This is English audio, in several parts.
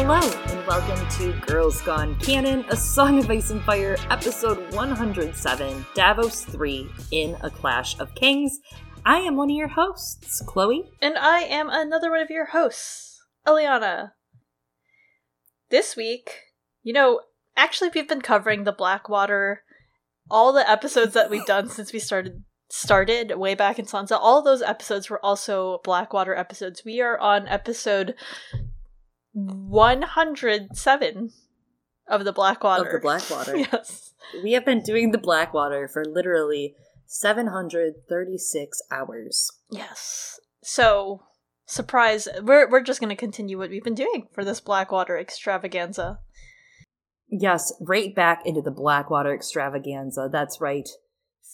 Hello, and welcome to Girls Gone Canon, A Song of Ice and Fire, episode 107, Davos 3 in A Clash of Kings. I am one of your hosts, Chloe. And I am another one of your hosts, Eliana. This week, you know, actually, we've been covering the Blackwater, all the episodes that we've done since we started started way back in Sansa. All those episodes were also Blackwater episodes. We are on episode 107 of the Blackwater. Of the Blackwater. yes. We have been doing the Blackwater for literally 736 hours. Yes. So, surprise, we're we're just going to continue what we've been doing for this Blackwater extravaganza. Yes, right back into the Blackwater extravaganza. That's right.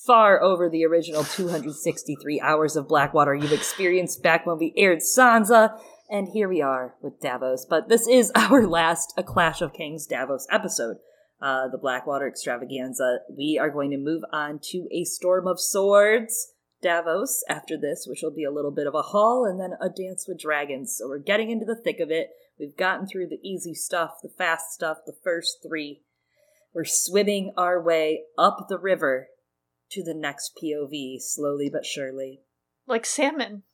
Far over the original 263 hours of Blackwater you've experienced back when we aired Sansa, and here we are with Davos. But this is our last A Clash of Kings Davos episode. Uh, the Blackwater extravaganza. We are going to move on to a Storm of Swords Davos after this, which will be a little bit of a haul, and then a Dance with Dragons. So we're getting into the thick of it. We've gotten through the easy stuff, the fast stuff, the first three. We're swimming our way up the river to the next POV, slowly but surely. Like salmon.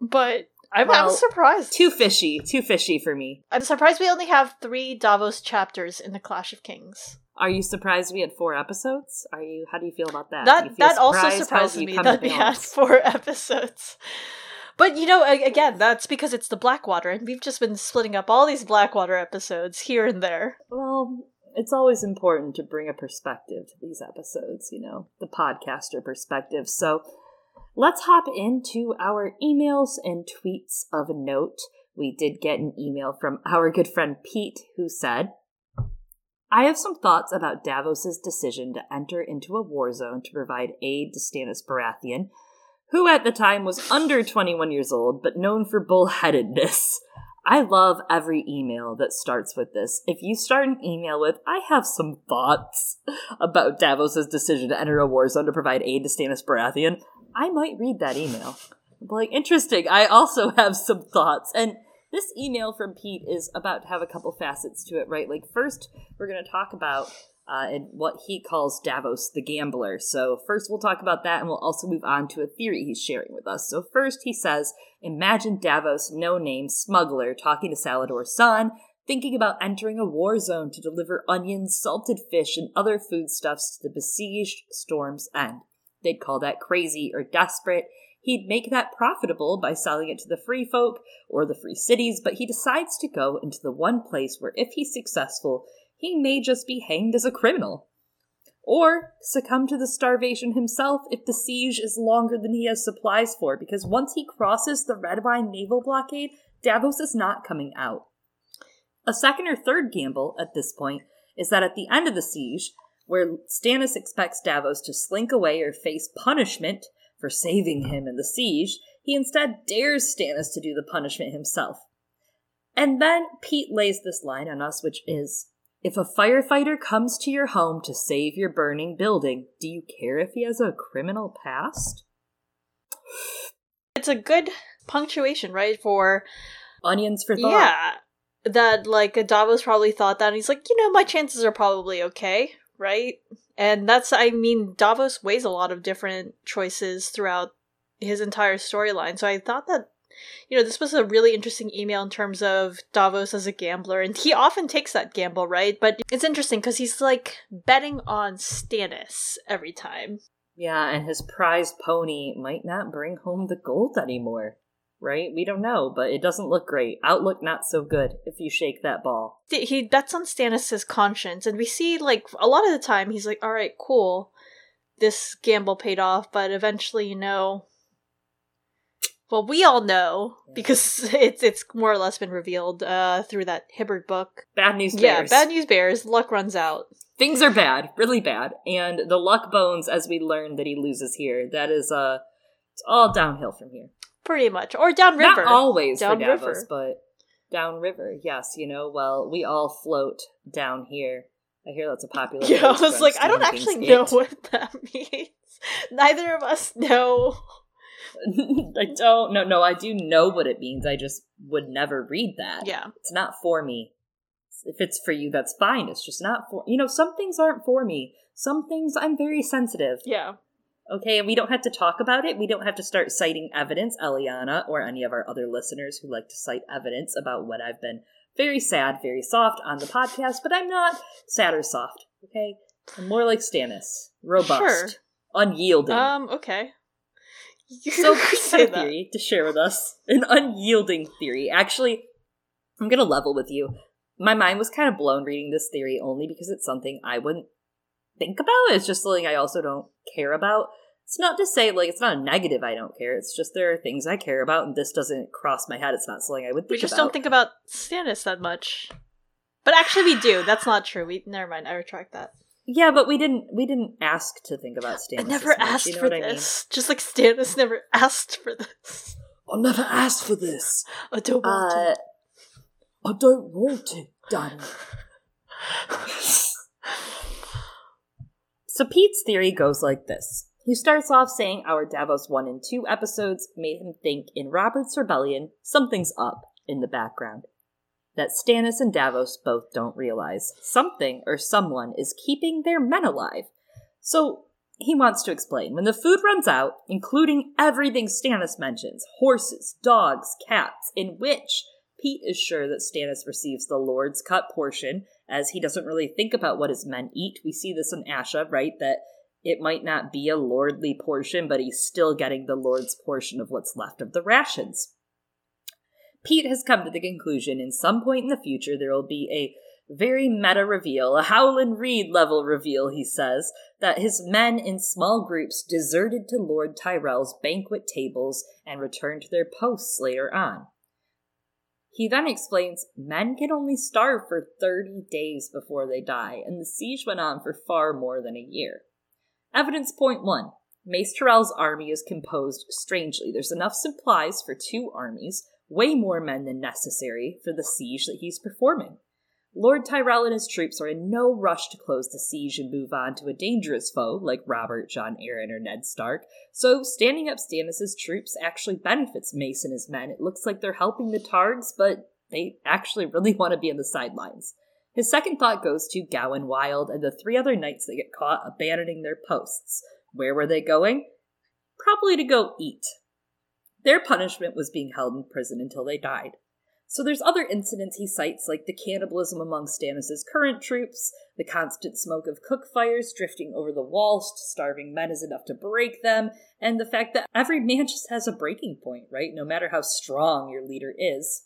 But I'm, Well, I'm surprised. Too fishy, too fishy for me. I'm surprised we only have three Davos chapters in the Clash of Kings. Are you surprised we had four episodes? Are you? How do you feel about that? That Do you feel that also surprised? Surprises me that we had four episodes. But you know, again, that's because it's the Blackwater, and we've just been splitting up all these Blackwater episodes here and there. Well, it's always important to bring a perspective to these episodes, you know, the podcaster perspective. So let's hop into our emails and tweets of note. We did get an email from our good friend Pete who said, I have some thoughts about Davos's decision to enter into a war zone to provide aid to Stannis Baratheon, who at the time was under 21 years old but known for bullheadedness. I love every email that starts with this. If you start an email with, I have some thoughts about Davos's decision to enter a war zone to provide aid to Stannis Baratheon, I might read that email. Like, interesting, I also have some thoughts. And this email from Pete is about to have a couple facets to it, right? Like, first, we're going to talk about uh, and what he calls Davos the gambler. So, first, we'll talk about that, and we'll also move on to a theory he's sharing with us. So, first, he says, Imagine Davos, no name smuggler, talking to Salladhor Saan, thinking about entering a war zone to deliver onions, salted fish, and other foodstuffs to the besieged Storm's End. They'd call that crazy or desperate. He'd make that profitable by selling it to the free folk or the free cities, but he decides to go into the one place where, if he's successful, he may just be hanged as a criminal. Or succumb to the starvation himself if the siege is longer than he has supplies for, because once he crosses the Redwyne naval blockade, Davos is not coming out. A second or third gamble at this point is that at the end of the siege, where Stannis expects Davos to slink away or face punishment for saving him in the siege, he instead dares Stannis to do the punishment himself. And then Pete lays this line on us, which is If a firefighter comes to your home to save your burning building, do you care if he has a criminal past? It's a good punctuation, right? For Onions for thought. yeah, that like Davos probably thought that, and he's like, you know, my chances are probably okay, right? And that's, I mean, Davos weighs a lot of different choices throughout his entire storyline. So I thought that, you know, this was a really interesting email in terms of Davos as a gambler. And he often takes that gamble, right? But it's interesting because he's like betting on Stannis every time. Yeah, and his prize pony might not bring home the gold anymore. Right? We don't know, but it doesn't look great. Outlook not so good if you shake that ball. He bets on Stannis' conscience. And we see, like, a lot of the time he's like, all right, cool. This gamble paid off. But eventually, you know, well, we all know because it's it's more or less been revealed uh, through that Hibbert book. Bad news bears. Yeah, bad news bears. Luck runs out. Things are bad, really bad. And the luck bones, as we learn that he loses here, that is uh it's all downhill from here. Pretty much. Or downriver. Not always for Davos, Downriver. but downriver, yes, you know, well, we all float down here. I hear that's a popular Yeah, I was like, I don't actually know It. what that means. Neither of us know I don't no no I do know what it means. I just would never read that. Yeah. It's not for me. If it's for you, that's fine. It's just not for you know, some things aren't for me. Some things I'm very sensitive. Yeah. Okay, and we don't have to talk about it. We don't have to start citing evidence, Eliana, or any of our other listeners who like to cite evidence about what I've been very sad, very soft on the podcast, but I'm not sad or soft. Okay? I'm more like Stannis. Robust. Sure. Unyielding. Um, okay. You So had a that. theory to share with us. An unyielding theory. Actually, I'm gonna level with you. My mind was kind of blown reading this theory only because it's something I wouldn't think about. It's just something I also don't care about. It's not to say like it's not a negative I don't care. It's just there are things I care about and this doesn't cross my head. It's not something I would think We just about. don't think about Stannis that much. But actually we do. That's not true. We never mind, I retract that. Yeah, but we didn't we didn't ask to think about Stannis. I never much, asked you know for what I mean? this. Just like Stannis never asked for this. I'll never asked for this. I don't want Uh, I don't want it, Danny. So Pete's theory goes like this. He starts off saying our Davos 1 and 2 episodes made him think in Robert's Rebellion something's up in the background. That Stannis and Davos both don't realize something or someone is keeping their men alive. So he wants to explain. When the food runs out, including everything Stannis mentions horses, dogs, cats, in which Pete is sure that Stannis receives the Lord's cut portion, as he doesn't really think about what his men eat. We see this in Asha, right? That it might not be a lordly portion, but he's still getting the Lord's portion of what's left of the rations. Pete has come to the conclusion in some point in the future there will be a very meta reveal, a Howland Reed level reveal, he says, that his men in small groups deserted to Lord Tyrell's banquet tables and returned to their posts later on. He then explains men can only starve for 30 days before they die, and the siege went on for far more than a year. Evidence point one Mace Tyrell's army is composed strangely. There's enough supplies for two armies, way more men than necessary for the siege that he's performing. Lord Tyrell and his troops are in no rush to close the siege and move on to a dangerous foe like Robert, Jon Arryn, or Ned Stark, so standing up Stannis' troops actually benefits Mace and his men. It looks like they're helping the Targs, but they actually really want to be on the sidelines. His second thought goes to Gawen Wylde and the three other knights that get caught abandoning their posts. Where were they going? Probably to go eat. Their punishment was being held in prison until they died. So there's other incidents he cites, like the cannibalism among Stannis' current troops, the constant smoke of cook fires drifting over the walls starving men is enough to break them, and the fact that every man just has a breaking point, right? No matter how strong your leader is.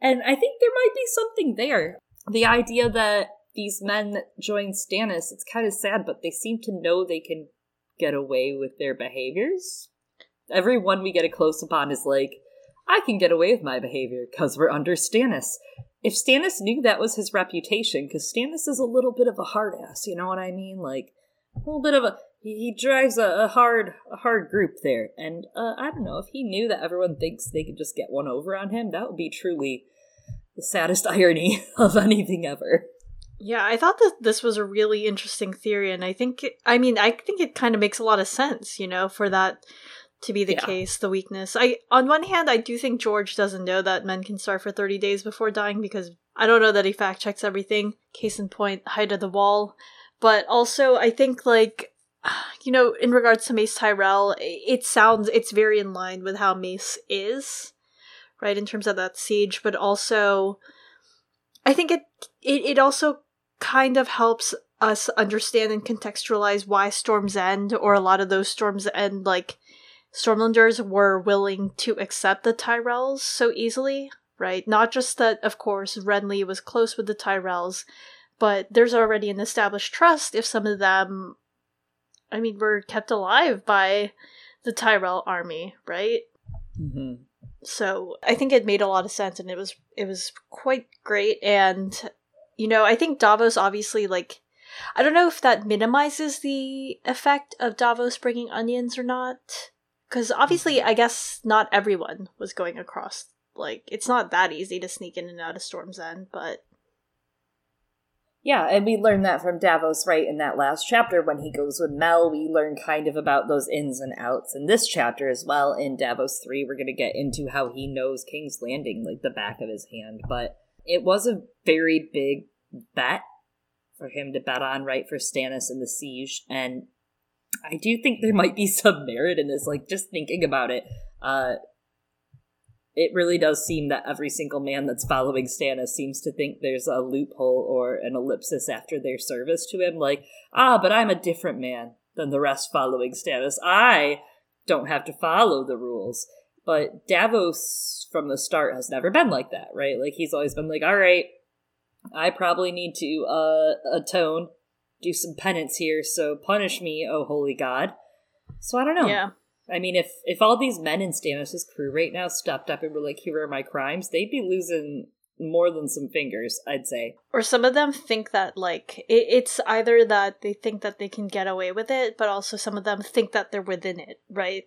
And I think there might be something there. The idea that these men that join Stannis, it's kind of sad, but they seem to know they can get away with their behaviors. Everyone we get a close upon is like, I can get away with my behavior because we're under Stannis. If Stannis knew that was his reputation, because Stannis is a little bit of a hard ass, you know what I mean? Like a little bit of a he, he drives a, a hard a hard group there, and uh, I don't know if he knew that everyone thinks they could just get one over on him. That would be truly the saddest irony of anything ever. Yeah, I thought that this was a really interesting theory, and I think, it, I mean, I think it kind of makes a lot of sense, you know, for that to be the Yeah. case, the weakness. I, on one hand, I do think George doesn't know that men can starve for 30 days before dying because I don't know that he fact checks everything. Case in point, height of the wall. But also, I think, like, you know, in regards to Mace Tyrell, it sounds, it's very in line with how Mace is, right, in terms of that siege, but also, I think it, it, it also kind of helps us understand and contextualize why Storm's End or a lot of those Storm's End like Stormlanders were willing to accept the Tyrells so easily, right? Not just that, of course, Renly was close with the Tyrells, but there's already an established trust if some of them, I mean, were kept alive by the Tyrell army, right? Mm-hmm. so i think it made a lot of sense and it was it was quite great and you know i think davos obviously like i don't know if that minimizes the effect of davos bringing onions or not because obviously i guess not everyone was going across like it's not that easy to sneak in and out of storm's end but Yeah, and we learned that from Davos, right, in that last chapter when he goes with Mel. We learn kind of about those ins and outs in this chapter as well. In Davos 3, we're going to get into how he knows King's Landing like the back of his hand. But it was a very big bet for him to bet on, right, for Stannis and the siege. And I do think there might be some merit in this, like just thinking about it. Uh, it really does seem that every single man that's following Stannis seems to think there's a loophole or an ellipsis after their service to him. Like, ah, but I'm a different man than the rest following Stannis. I don't have to follow the rules. But Davos from the start has never been like that, right? Like, he's always been like, all right, I probably need to uh, atone, do some penance here, so punish me, oh holy god. So I don't know. Yeah. I mean, if if all these men in Stannis' crew right now stepped up and were like, "Here are my crimes," they'd be losing more than some fingers, I'd say. Or some of them think that like it, it's either that they think that they can get away with it, but also some of them think that they're within it, right?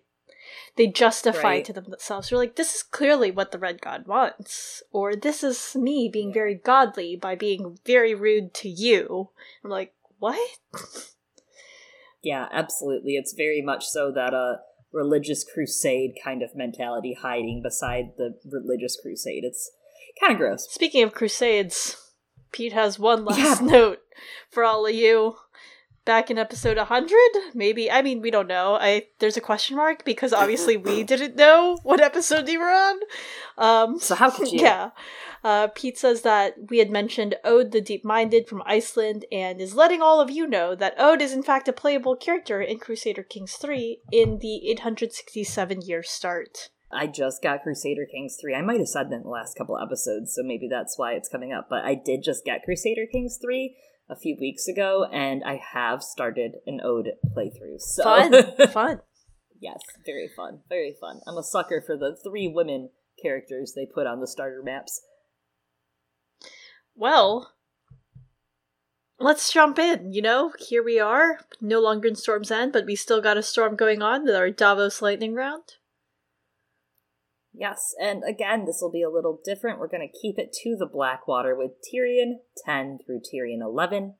They justify Right. to themselves. They're like, "This is clearly what the Red God wants," or "This is me being very godly by being very rude to you." I'm like, "What?" Yeah, absolutely. It's very much so that a religious crusade kind of mentality hiding beside the religious crusade. It's kind of gross. Speaking of crusades, Pete has one last note for all of you. Back in episode 100, maybe. I mean, we don't know. I there's a question mark because obviously we didn't know what episode you were on. Um, So how could you? yeah. Uh, Pete says that we had mentioned Aud the Deep Minded from Iceland and is letting all of you know that Aud is in fact a playable character in Crusader Kings 3 in the 867 year start. I just got Crusader Kings 3. I might have said that in the last couple episodes, so maybe that's why it's coming up. But I did just get Crusader Kings 3 a few weeks ago, and I have started an Aud playthrough. So Fun, fun. yes, very fun. Very fun. I'm a sucker for the three women characters they put on the starter maps. Well, let's jump in. You know, here we are, no longer in Storm's End, but we still got a storm going on with our Davos lightning round. Yes, and again, this will be a little different. We're going to keep it to the Blackwater with Tyrion 10 through Tyrion 11.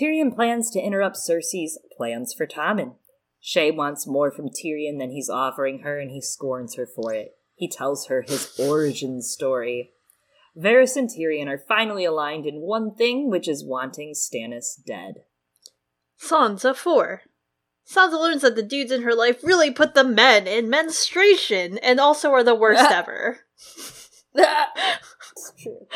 Tyrion plans to interrupt Cersei's plans for Tommen. Shae wants more from Tyrion than he's offering her, and he scorns her for it. He tells her his origin story. Varys and Tyrion are finally aligned in one thing, which is wanting Stannis dead. Sansa 4. Sansa learns that the dudes in her life really put the men in menstruation and also are the worst ever. it's true.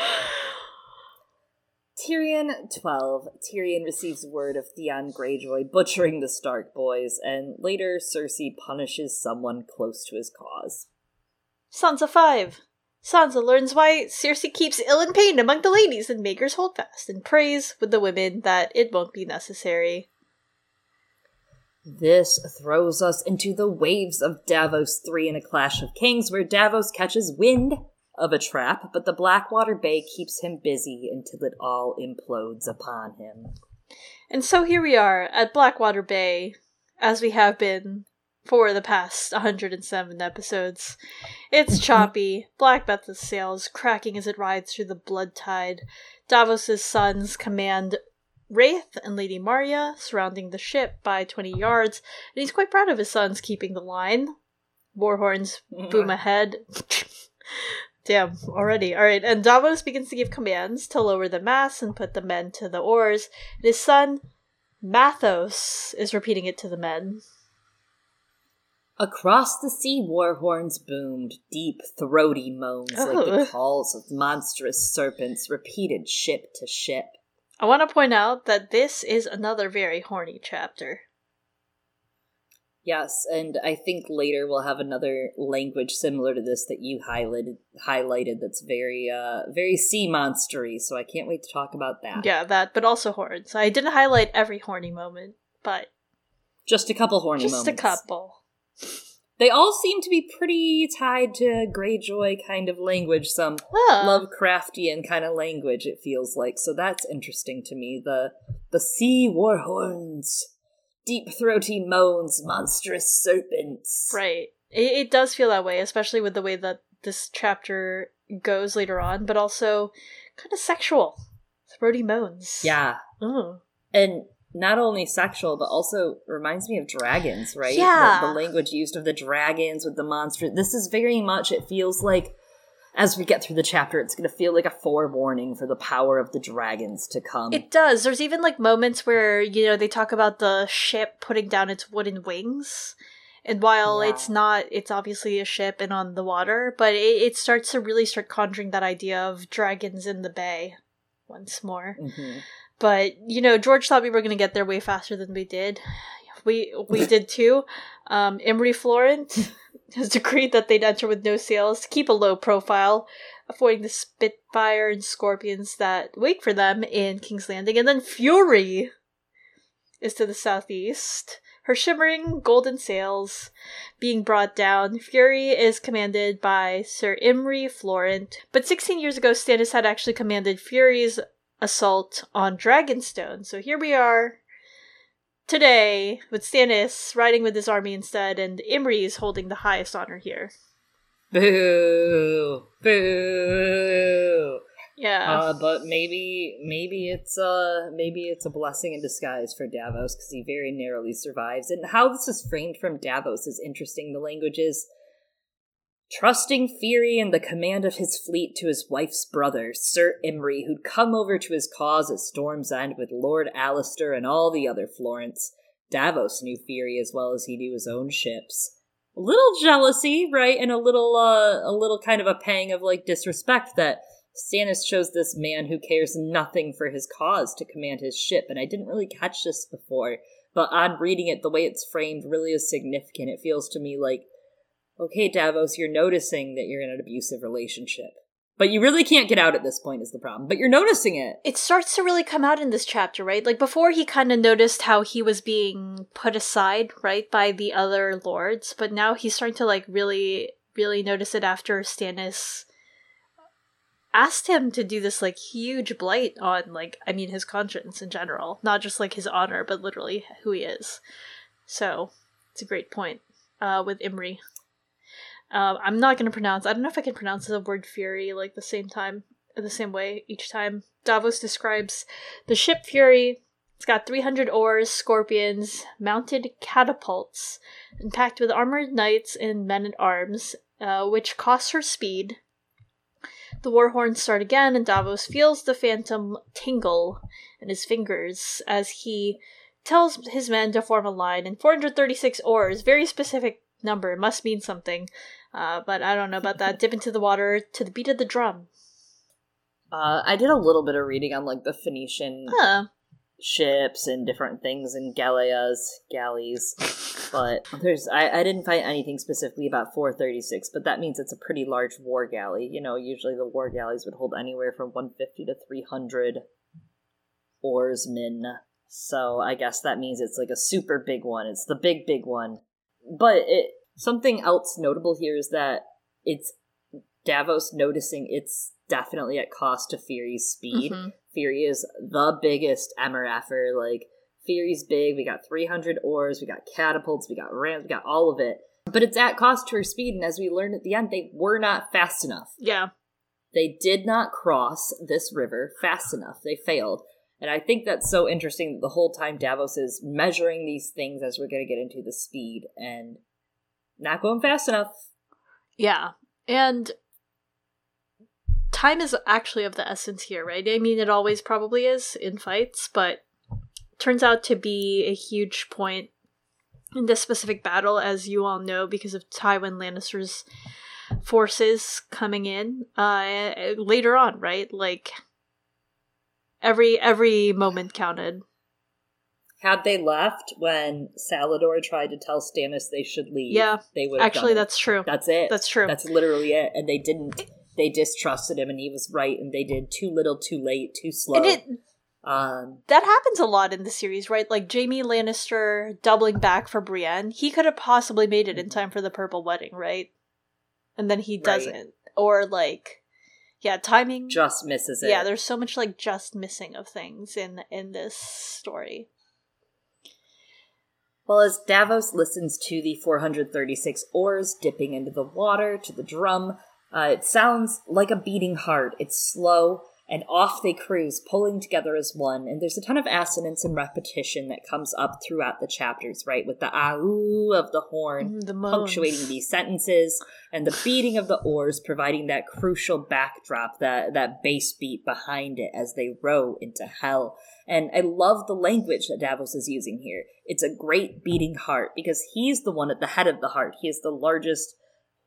Tyrion 12. Tyrion receives word of Theon Greyjoy butchering the Stark boys, and later Cersei punishes someone close to his cause. Sansa 5. Sansa learns why Cersei keeps Ilyn Payne among the ladies and Maegor's Holdfast and prays with the women that it won't be necessary. This throws us into the waves of Davos 3 in A Clash of Kings, where Davos catches wind of a trap, but the Blackwater Bay keeps him busy until it all implodes upon him. And so here we are at Blackwater Bay, as we have been for the past 107 episodes. It's choppy, Black sails cracking as it rides through the blood tide. Davos's sons command Wraith and Lady Marya surrounding the ship by 20 yards, and he's quite proud of his sons keeping the line. Warhorns mm-hmm. boom ahead. Damn, already. Alright, and Davos begins to give commands to lower the masts and put the men to the oars. And his son, Matthos, is repeating it to the men. Across the sea, war horns boomed, deep, throaty moans like the Oh. calls of monstrous serpents repeated ship to ship. I want to point out that this is another very horny chapter. Yes, and I think later we'll have another language similar to this that you highlighted highlighted that's very uh very sea monstery, so I can't wait to talk about that. Yeah, that, but also horns. I didn't highlight every horny moment, but Just a couple horny just moments. a couple. They all seem to be pretty tied to Greyjoy kind of language, some Ah, Lovecraftian kind of language it feels like. So that's interesting to me. The the sea war horns, deep throaty moans, monstrous serpents. right. It, it does feel that way, especially with the way that this chapter goes later on, but also kind of sexual. throaty moans. Yeah. Ooh. And not only sexual, but also reminds me of dragons, right? Yeah. The, the language used of the dragons with the monster. This is very much, it feels like, as we get through the chapter, it's going to feel like a forewarning for the power of the dragons to come. It does. There's even like moments where, you know, they talk about the ship putting down its wooden wings. And while Yeah. it's not, it's obviously a ship and on the water, but it, it starts to really start conjuring that idea of dragons in the bay once more. Mhm. But you know, George thought we were going to get there way faster than we did. We we did too. Um, Imry Florent has decreed that they'd enter with no sails to keep a low profile, avoiding the Spitfire and Scorpions that wait for them in King's Landing. And then Fury is to the southeast. Her shimmering golden sails being brought down. Fury is commanded by Sir Imry Florent. But 16 years ago, Stannis had actually commanded Fury's assault on Dragonstone. So here we are today with Stannis riding with his army instead, and Imry is holding the highest honor here. Boo! Boo! Yeah. Uh, but maybe, maybe it's uh, maybe it's a blessing in disguise for Davos because he very narrowly survives. And how this is framed from Davos is interesting. The language is trusting Fury and the command of his fleet to his wife's brother, Sir Imry, who'd come over to his cause at Storm's End with Lord Alester and all the other Florents. Davos knew Fury as well as he knew his own ships. A little jealousy, right, and a little, uh, a little kind of a pang of like disrespect that Stannis chose this man who cares nothing for his cause to command his ship, and I didn't really catch this before, but on reading it, the way it's framed really is significant. It feels to me like, okay, Davos, you're noticing that you're in an abusive relationship. But you really can't get out at this point, is the problem. But you're noticing it. it starts to really come out in this chapter, right? Like before, he kind of noticed how he was being put aside, right, by the other lords, but now he's starting to like really, really notice it after Stannis asked him to do this like huge blight on, like, I mean, his conscience in general, not just like his honor, but literally who he is. So it's a great point uh, with Imry. Uh, I'm not going to pronounce. I don't know if I can pronounce the word fury like the same time, the same way each time. Davos describes the ship Fury. It's got 300 oars, scorpions, mounted catapults, and packed with armored knights and men at arms, uh, which costs her speed. The war horns start again, and Davos feels the phantom tingle in his fingers as he tells his men to form a line. And 436 oars, very specific number, must mean something. Uh, but I don't know about that. Dip into the water to the beat of the drum. Uh, I did a little bit of reading on like the Phoenician Huh. ships and different things and galleas, galleys, but there's I, I didn't find anything specifically about 436, but that means it's a pretty large war galley. You know, usually the war galleys would hold anywhere from 150 to 300 oarsmen. So I guess that means it's like a super big one. It's the big big one. But it something else notable here is that it's Davos noticing it's definitely at cost to Fury's speed. Mhm. Fury is the biggest MRFer. Like, Fury's big. We got 300 oars, we got catapults, we got rams, we got all of it. But it's at cost to her speed, and as we learned at the end, they were not fast enough. Yeah. They did not cross this river fast enough. They failed. And I think that's so interesting that the whole time Davos is measuring these things as we're going to get into the speed and not going fast enough. Yeah. And time is actually of the essence here, right? I mean, it always probably is in fights, but turns out to be a huge point in this specific battle, as you all know, because of Tywin Lannister's forces coming in uh later on right like every every moment counted Had they left when Salladhor tried to tell Stannis they should leave, Yeah, they would actually that's true That's it. that's true That's literally it. And they didn't. They distrusted him, and he was right. And they did too little, too late, too slow. and it um, that happens a lot in the series, right? Like Jaime Lannister doubling back for Brienne. He could have possibly made it in time for the purple wedding, right? And then he doesn't. Or like yeah, timing just misses it. Yeah, there's so much like just missing of things in in this story. Well, as Davos listens to the 436 oars dipping into the water to the drum, uh, it sounds like a beating heart. It's slow and off they cruise, pulling together as one. And there's a ton of assonance and repetition that comes up throughout the chapters, right? With the ah of the horn Mm, the punctuating these sentences, and the beating of the oars providing that crucial backdrop, that that bass beat behind it as they row into hell. And I love the language that Davos is using here. It's a great beating heart because he's the one at the head of the heart. He is the largest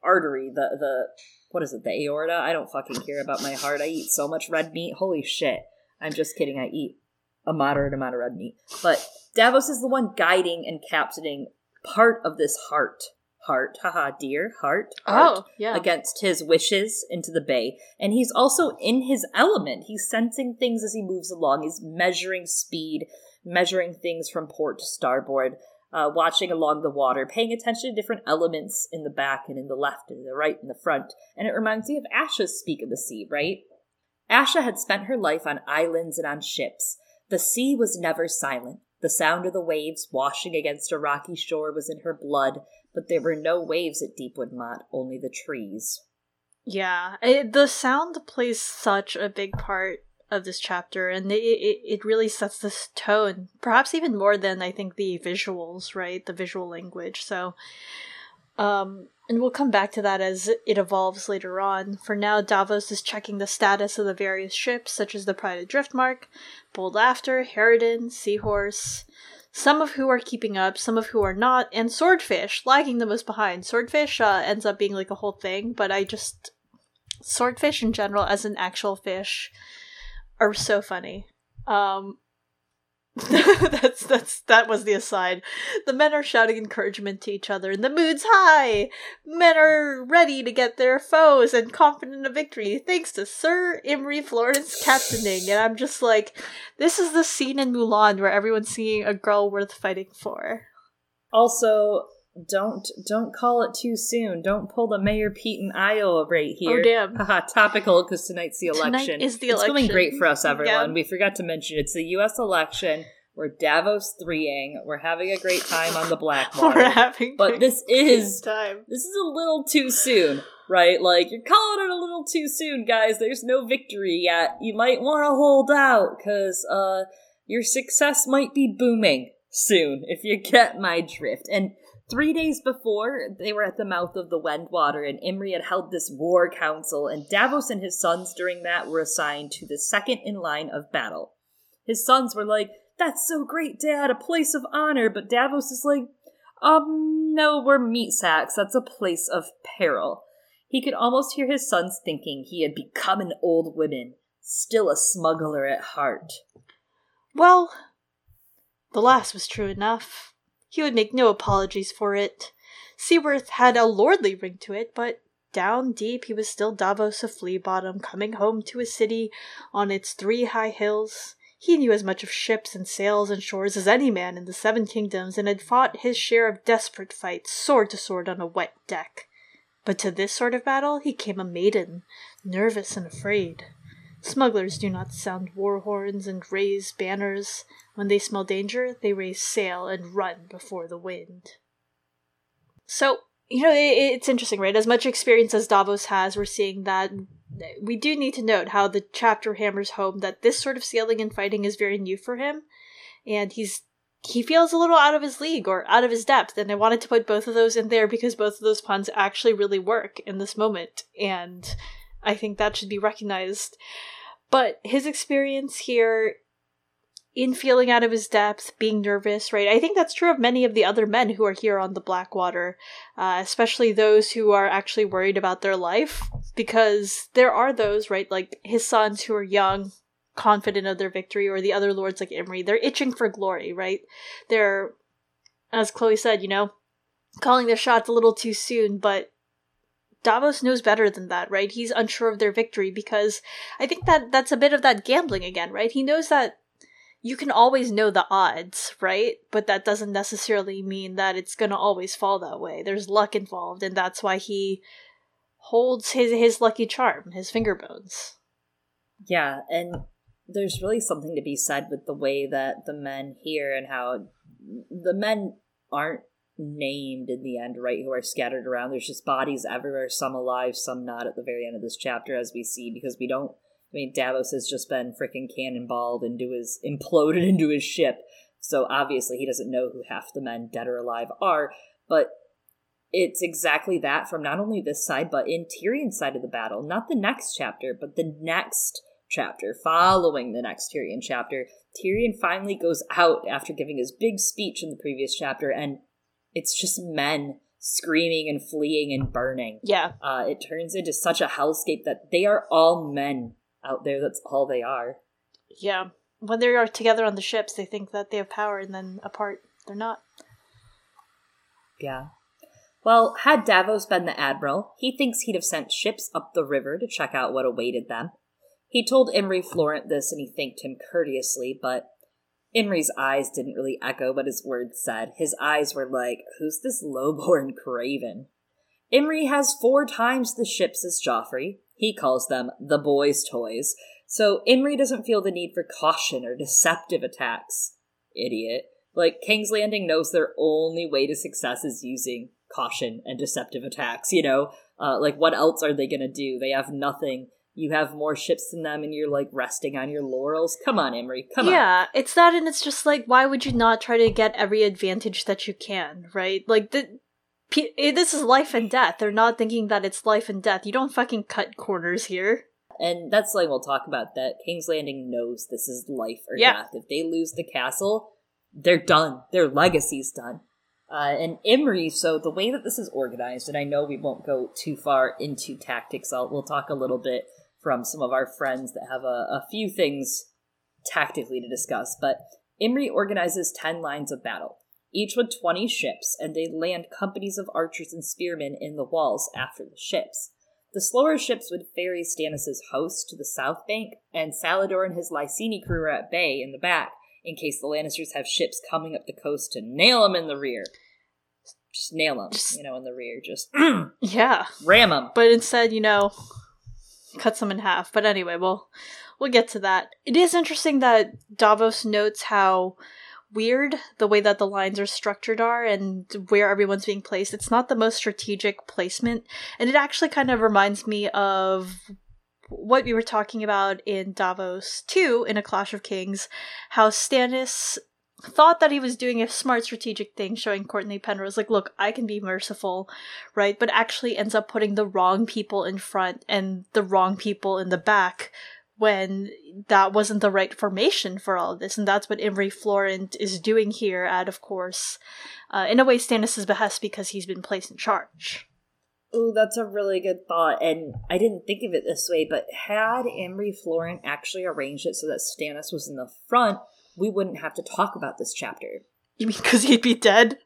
artery, the the what is it, the aorta? I don't fucking care about my heart. I eat so much red meat. Holy shit. I'm just kidding. I eat a moderate amount of red meat. But Davos is the one guiding and captaining part of this heart. Heart, haha, dear, heart, heart Oh, yeah. against his wishes into the bay. And he's also in his element. He's sensing things as he moves along. He's measuring speed, measuring things from port to starboard, uh, watching along the water, paying attention to different elements in the back and in the left and the right and the front. And it reminds me of Asha's Speak of the Sea, right? Asha had spent her life on islands and on ships. The sea was never silent. The sound of the waves washing against a rocky shore was in her blood, but there were no waves at Deepwood Motte, only the trees. Yeah, it, the sound plays such a big part of this chapter, and it, it it really sets this tone, perhaps even more than I think the visuals, right? The visual language. So, um, and we'll come back to that as it evolves later on. For now, Davos is checking the status of the various ships, such as the Pride of Driftmark, Bold Laughter, Harridan, Seahorse. Some of who are keeping up, some of who are not, and Swordfish lagging the most behind. Swordfish uh, ends up being like a whole thing, but I just swordfish in general as an actual fish are so funny. Um that's that's that was the aside. The men are shouting encouragement to each other, and the mood's high. Men are ready to get their foes and confident of victory, thanks to Sir Imry Florent captaining. And I'm just like, this is the scene in Mulan where everyone's seeing a girl worth fighting for. Also, don't don't call it too soon. Don't pull the Mayor Pete and Iowa right here. Oh, damn. Haha, topical because tonight's the election. Tonight is the election. It's going great for us, everyone. Yeah. We forgot to mention it's the U.S. election. We're Davos threeing. We're having a great time on the Blackwater. We're having but this is time. this is a little too soon, right? Like you're calling it a little too soon, guys. There's no victory yet. You might want to hold out because uh, your success might be booming soon if you get my drift. And three days before, they were at the mouth of the Wendwater, and Imry had held this war council, and Davos and his sons during that were assigned to the second in line of battle. His sons were like, "That's so great, Dad, a place of honor," but Davos is like. Um, no, we're meat sacks. That's a place of peril. He could almost hear his sons thinking he had become an old woman, still a smuggler at heart. Well, the last was true enough. He would make no apologies for it. Seaworth had a lordly ring to it, but down deep he was still Davos of Flea Bottom, coming home to his city on its three high hills. He knew as much of ships and sails and shores as any man in the Seven Kingdoms, and had fought his share of desperate fights, sword to sword on a wet deck. But to this sort of battle he came a maiden, nervous and afraid. Smugglers do not sound war horns and raise banners. When they smell danger, they raise sail and run before the wind. So, you know, i it's interesting, right? As much experience as Davos has, we're seeing that we do need to note how the chapter hammers home that this sort of sailing and fighting is very new for him, and he's he feels a little out of his league or out of his depth, and I wanted to put both of those in there because both of those puns actually really work in this moment, and I think that should be recognized. But his experience here in feeling out of his depth, being nervous, right? I think that's true of many of the other men who are here on the Blackwater, uh, especially those who are actually worried about their life, because there are those, right, like his sons who are young, confident of their victory, or the other lords like Imry. They're itching for glory, right? They're, as Chloe said, you know, calling their shots a little too soon, but Davos knows better than that, right? He's unsure of their victory because I think that that's a bit of that gambling again, right? He knows that you can always know the odds, right? But that doesn't necessarily mean that it's going to always fall that way. There's luck involved, and that's why he holds his his lucky charm, his finger bones. Yeah, and there's really something to be said with the way that the men here and how the men aren't named in the end, right? Who are scattered around. There's just bodies everywhere, some alive, some not at the very end of this chapter, as we see, because we don't I mean, Davos has just been freaking cannonballed into his imploded into his ship, so obviously he doesn't know who half the men, dead or alive, are. But it's exactly that from not only this side, but in Tyrion's side of the battle. Not the next chapter, but the next chapter, following the next Tyrion chapter. Tyrion finally goes out after giving his big speech in the previous chapter, and it's just men screaming and fleeing and burning. Yeah. Uh, it turns into such a hellscape that they are all men out there. That's all they are. Yeah. When they are together on the ships, they think that they have power, and then apart, they're not. Yeah. Well, had Davos been the admiral, he thinks he'd have sent ships up the river to check out what awaited them. He told Imry Florent this and he thanked him courteously, but Imry's eyes didn't really echo what his words said. His eyes were like, Who's this lowborn craven? Imry has four times the ships as Joffrey. He calls them the boys' toys. So Imry doesn't feel the need for caution or deceptive attacks. Idiot. Like, King's Landing knows their only way to success is using caution and deceptive attacks, you know? Uh, like, what else are they gonna do? They have nothing. You have more ships than them and you're, like, resting on your laurels? Come on, Imry, come on. yeah, it's that, and it's just like, why would you not try to get every advantage that you can, right? Like, the, p- eh, this is life and death. They're not thinking that it's life and death. You don't fucking cut corners here. And that's like we'll talk about that. King's Landing knows this is life or Yeah. death. If they lose the castle, they're done. Their legacy's done. Uh, and Imry, so the way that this is organized, and I know we won't go too far into tactics, I'll, we'll talk a little bit from some of our friends that have a, a few things tactically to discuss, but Imry organizes 10 lines of battle, each with 20 ships, and they land companies of archers and spearmen in the walls after the ships. The slower ships would ferry Stannis' host to the south bank, and Salladhor and his Lyseni crew are at bay in the back, in case the Lannisters have ships coming up the coast to nail them in the rear. Just nail them, Just- you know, in the rear. Just Yeah. ram them. But instead, you know, cuts them in half. But anyway, we'll we'll get to that. It is interesting that Davos notes how weird the way that the lines are structured are and where everyone's being placed. It's not the most strategic placement, and it actually kind of reminds me of what we were talking about in Davos 2 in A Clash of Kings, how Stannis thought that he was doing a smart strategic thing, showing Cortnay Penrose, like, look, I can be merciful, right? But actually ends up putting the wrong people in front and the wrong people in the back when that wasn't the right formation for all of this. And that's what Imry Florent is doing here at, of course, uh, in a way, Stannis' behest because he's been placed in charge. Oh, that's a really good thought, and I didn't think of it this way, but had Imry Florent actually arranged it so that Stannis was in the front, we wouldn't have to talk about this chapter. You mean because he'd be dead?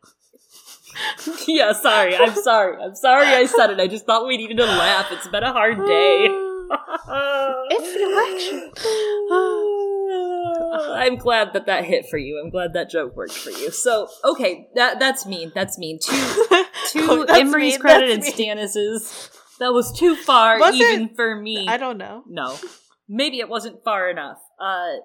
yeah, sorry, I'm sorry. I'm sorry I said it. I just thought we needed to laugh. It's been a hard day. it's the election. I'm glad that that hit for you. I'm glad that joke worked for you. So, okay, that that's mean. That's mean. Two to Oh, Imry's mean, credit and. Stannis's. That was too far, Was even for me. I don't know. No, maybe it wasn't far enough. Uh,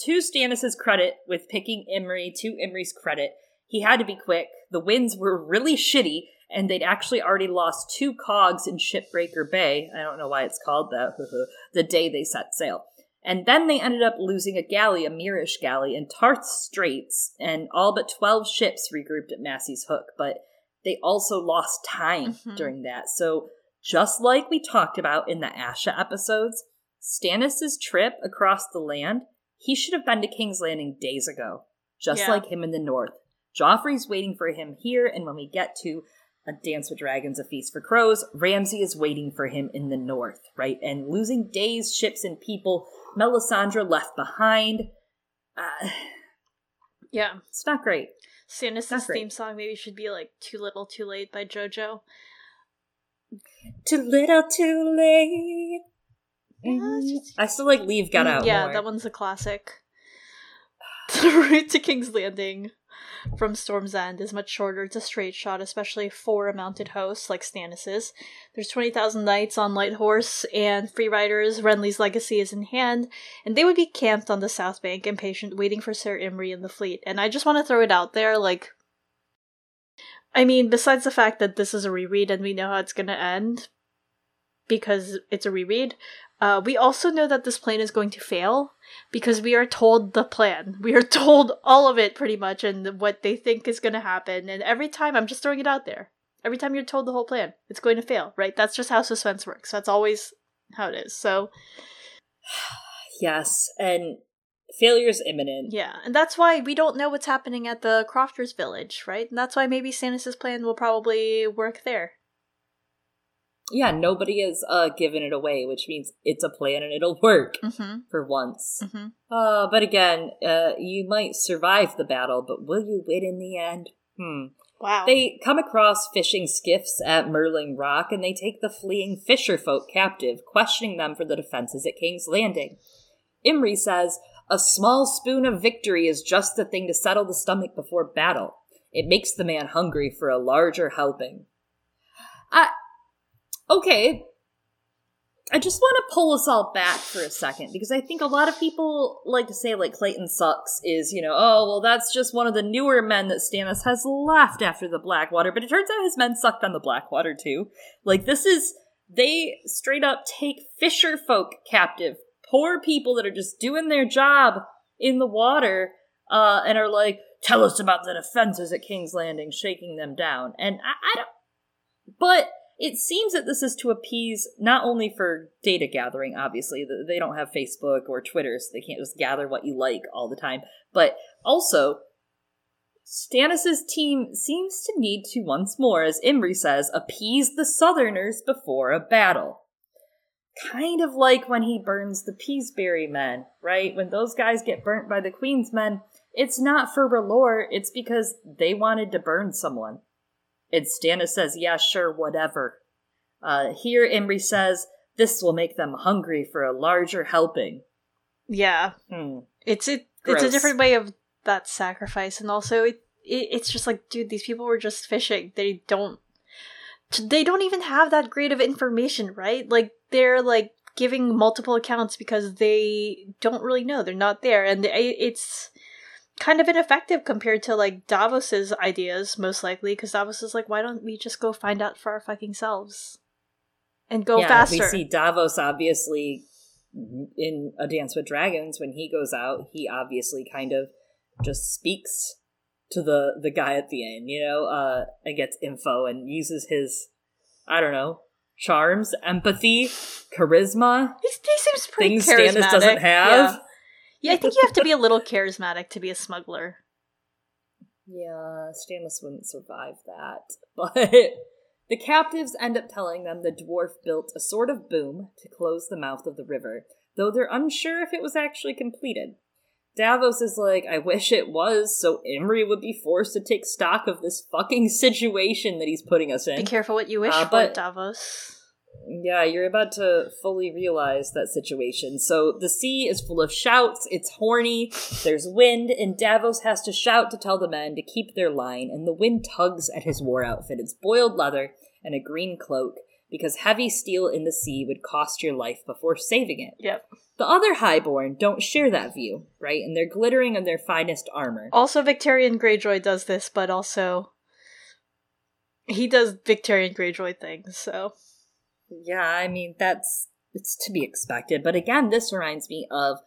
to Stannis's credit, with picking Imry, to Imry's credit, he had to be quick. The winds were really shitty, and they'd actually already lost two cogs in Shipbreaker Bay. I don't know why it's called that. the day they set sail. And then they ended up losing a galley, a Myrish galley, in Tarth Straits, and all but 12 ships regrouped at Massey's Hook. But they also lost time Mhm. during that. So, just like we talked about in the Asha episodes, Stannis's trip across the land, he should have been to King's Landing days ago, just Yeah. like him in the north. Joffrey's waiting for him here, and when we get to A Dance with Dragons, A Feast for Crows, Ramsay is waiting for him in the north, right? And losing days, ships, and people, Melisandre left behind. Uh, Yeah. it's not great. Stannis' theme song maybe should be like Too Little Too Late by JoJo. Too little, too late. Mhm. I still like Leave Got Out. Mm, Yeah, more. that one's a classic. The route to King's Landing from Storm's End is much shorter. It's a straight shot, especially for a mounted host like Stannis's. There's 20,000 knights on light horse and free riders. Renly's legacy is in hand, and they would be camped on the south bank, impatient, waiting for Sir Imry and the fleet. And I just want to throw it out there, like, I mean, besides the fact that this is a reread and we know how it's going to end, because it's a reread, Uh, we also know that this plan is going to fail because we are told the plan. We are told all of it pretty much and what they think is going to happen. And every time, I'm just throwing it out there. Every time you're told the whole plan, it's going to fail, right? That's just how suspense works. That's always how it is. So, yes, and failure is imminent. yeah, and that's why we don't know what's happening at the Crofters village, right? And that's why maybe Stannis' plan will probably work there. Yeah, nobody is uh, given it away, which means it's a plan and it'll work Mm-hmm. for once. Mm-hmm. Uh, but again, uh, you might survive the battle, but will you win in the end? Hmm. Wow. They come across fishing skiffs at Merling Rock and they take the fleeing fisher folk captive, questioning them for the defenses at King's Landing. Imry says, A small spoon of victory is just the thing to settle the stomach before battle. It makes the man hungry for a larger helping. I. Okay. I just want to pull us all back for a second because I think a lot of people like to say like Clayton Suggs is, you know, oh, well, that's just one of the newer men that Stannis has left after the Blackwater, but it turns out his men sucked on the Blackwater too. Like, this is, they straight up take fisher folk captive, poor people that are just doing their job in the water, uh, and are like, tell us about the defenses at King's Landing, shaking them down. And I, I don't, but it seems that this is to appease not only for data gathering, obviously, they don't have Facebook or Twitter, so they can't just gather what you like all the time, but also, Stannis' team seems to need to once more, as Imry says, appease the Southerners before a battle. Kind of like when he burns the Peasebury men, right? When those guys get burnt by the Queen's men, it's not for R'hllor, it's because they wanted to burn someone. And Stannis says, yeah, sure, whatever. Uh, here, Imry says, this will make them hungry for a larger helping. yeah. Hmm. It's it. It's a different way of that sacrifice, and also it, it. It's just like, dude, these people were just fishing. They don't. They don't even have that great of information, right? Like they're like giving multiple accounts because they don't really know. They're not there, and it's kind of ineffective compared to like Davos's ideas, most likely, because Davos is like, why don't we just go find out for our fucking selves and go yeah, faster? We see Davos obviously in A Dance with Dragons when he goes out. He obviously kind of just speaks to the the guy at the end, you know, uh, and gets info and uses his, I don't know, charms, empathy, charisma, He, he seems pretty things charismatic. Stannis doesn't have. Yeah. Yeah, I think you have to be a little charismatic to be a smuggler. Yeah, Stannis wouldn't survive that. But the captives end up telling them the dwarf built a sort of boom to close the mouth of the river, though they're unsure if it was actually completed. Davos is like, I wish it was, so Imry would be forced to take stock of this fucking situation that he's putting us in. Be careful what you wish Uh, for, but- Davos. Yeah, you're about to fully realize that situation. So the sea is full of shouts, it's horny, there's wind, and Davos has to shout to tell the men to keep their line, and the wind tugs at his war outfit. It's boiled leather and a green cloak, because heavy steel in the sea would cost your life before saving it. Yep. The other highborn don't share that view, right? And they're glittering in their finest armor. Also, Victarion Greyjoy does this, but also he does Victarion Greyjoy things. So Yeah, I mean that's it's to be expected. But again, this reminds me of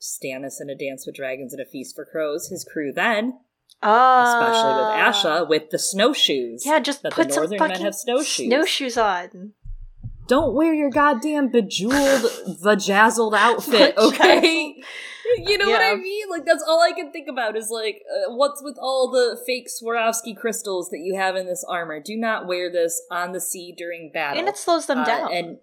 Stannis in A Dance with Dragons and A Feast for Crows. His crew then, especially with Ah. Asha, with the snowshoes. Yeah, just that put the some northern fucking men have snowshoes. snowshoes on. Don't wear your goddamn bejeweled, vajazzled outfit, okay? You know what I mean? Like that's all I can think about is like, uh, what's with all the fake Swarovski crystals that you have in this armor? Do not wear this on the sea during battle. And it slows them Uh, down. And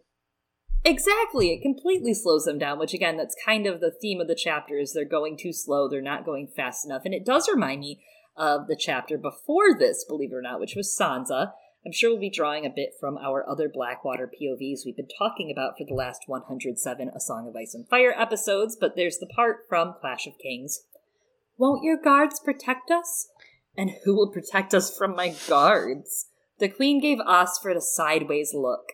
exactly, it completely slows them down. Which again, that's kind of the theme of the chapter: is they're going too slow, they're not going fast enough. And it does remind me of the chapter before this, believe it or not, which was Sansa. I'm sure we'll be drawing a bit from our other Blackwater POVs we've been talking about for the last 107 A Song of Ice and Fire episodes, but there's the part from Clash of Kings. Won't your guards protect us? And who will protect us from my guards? The queen gave Osfryd a sideways look.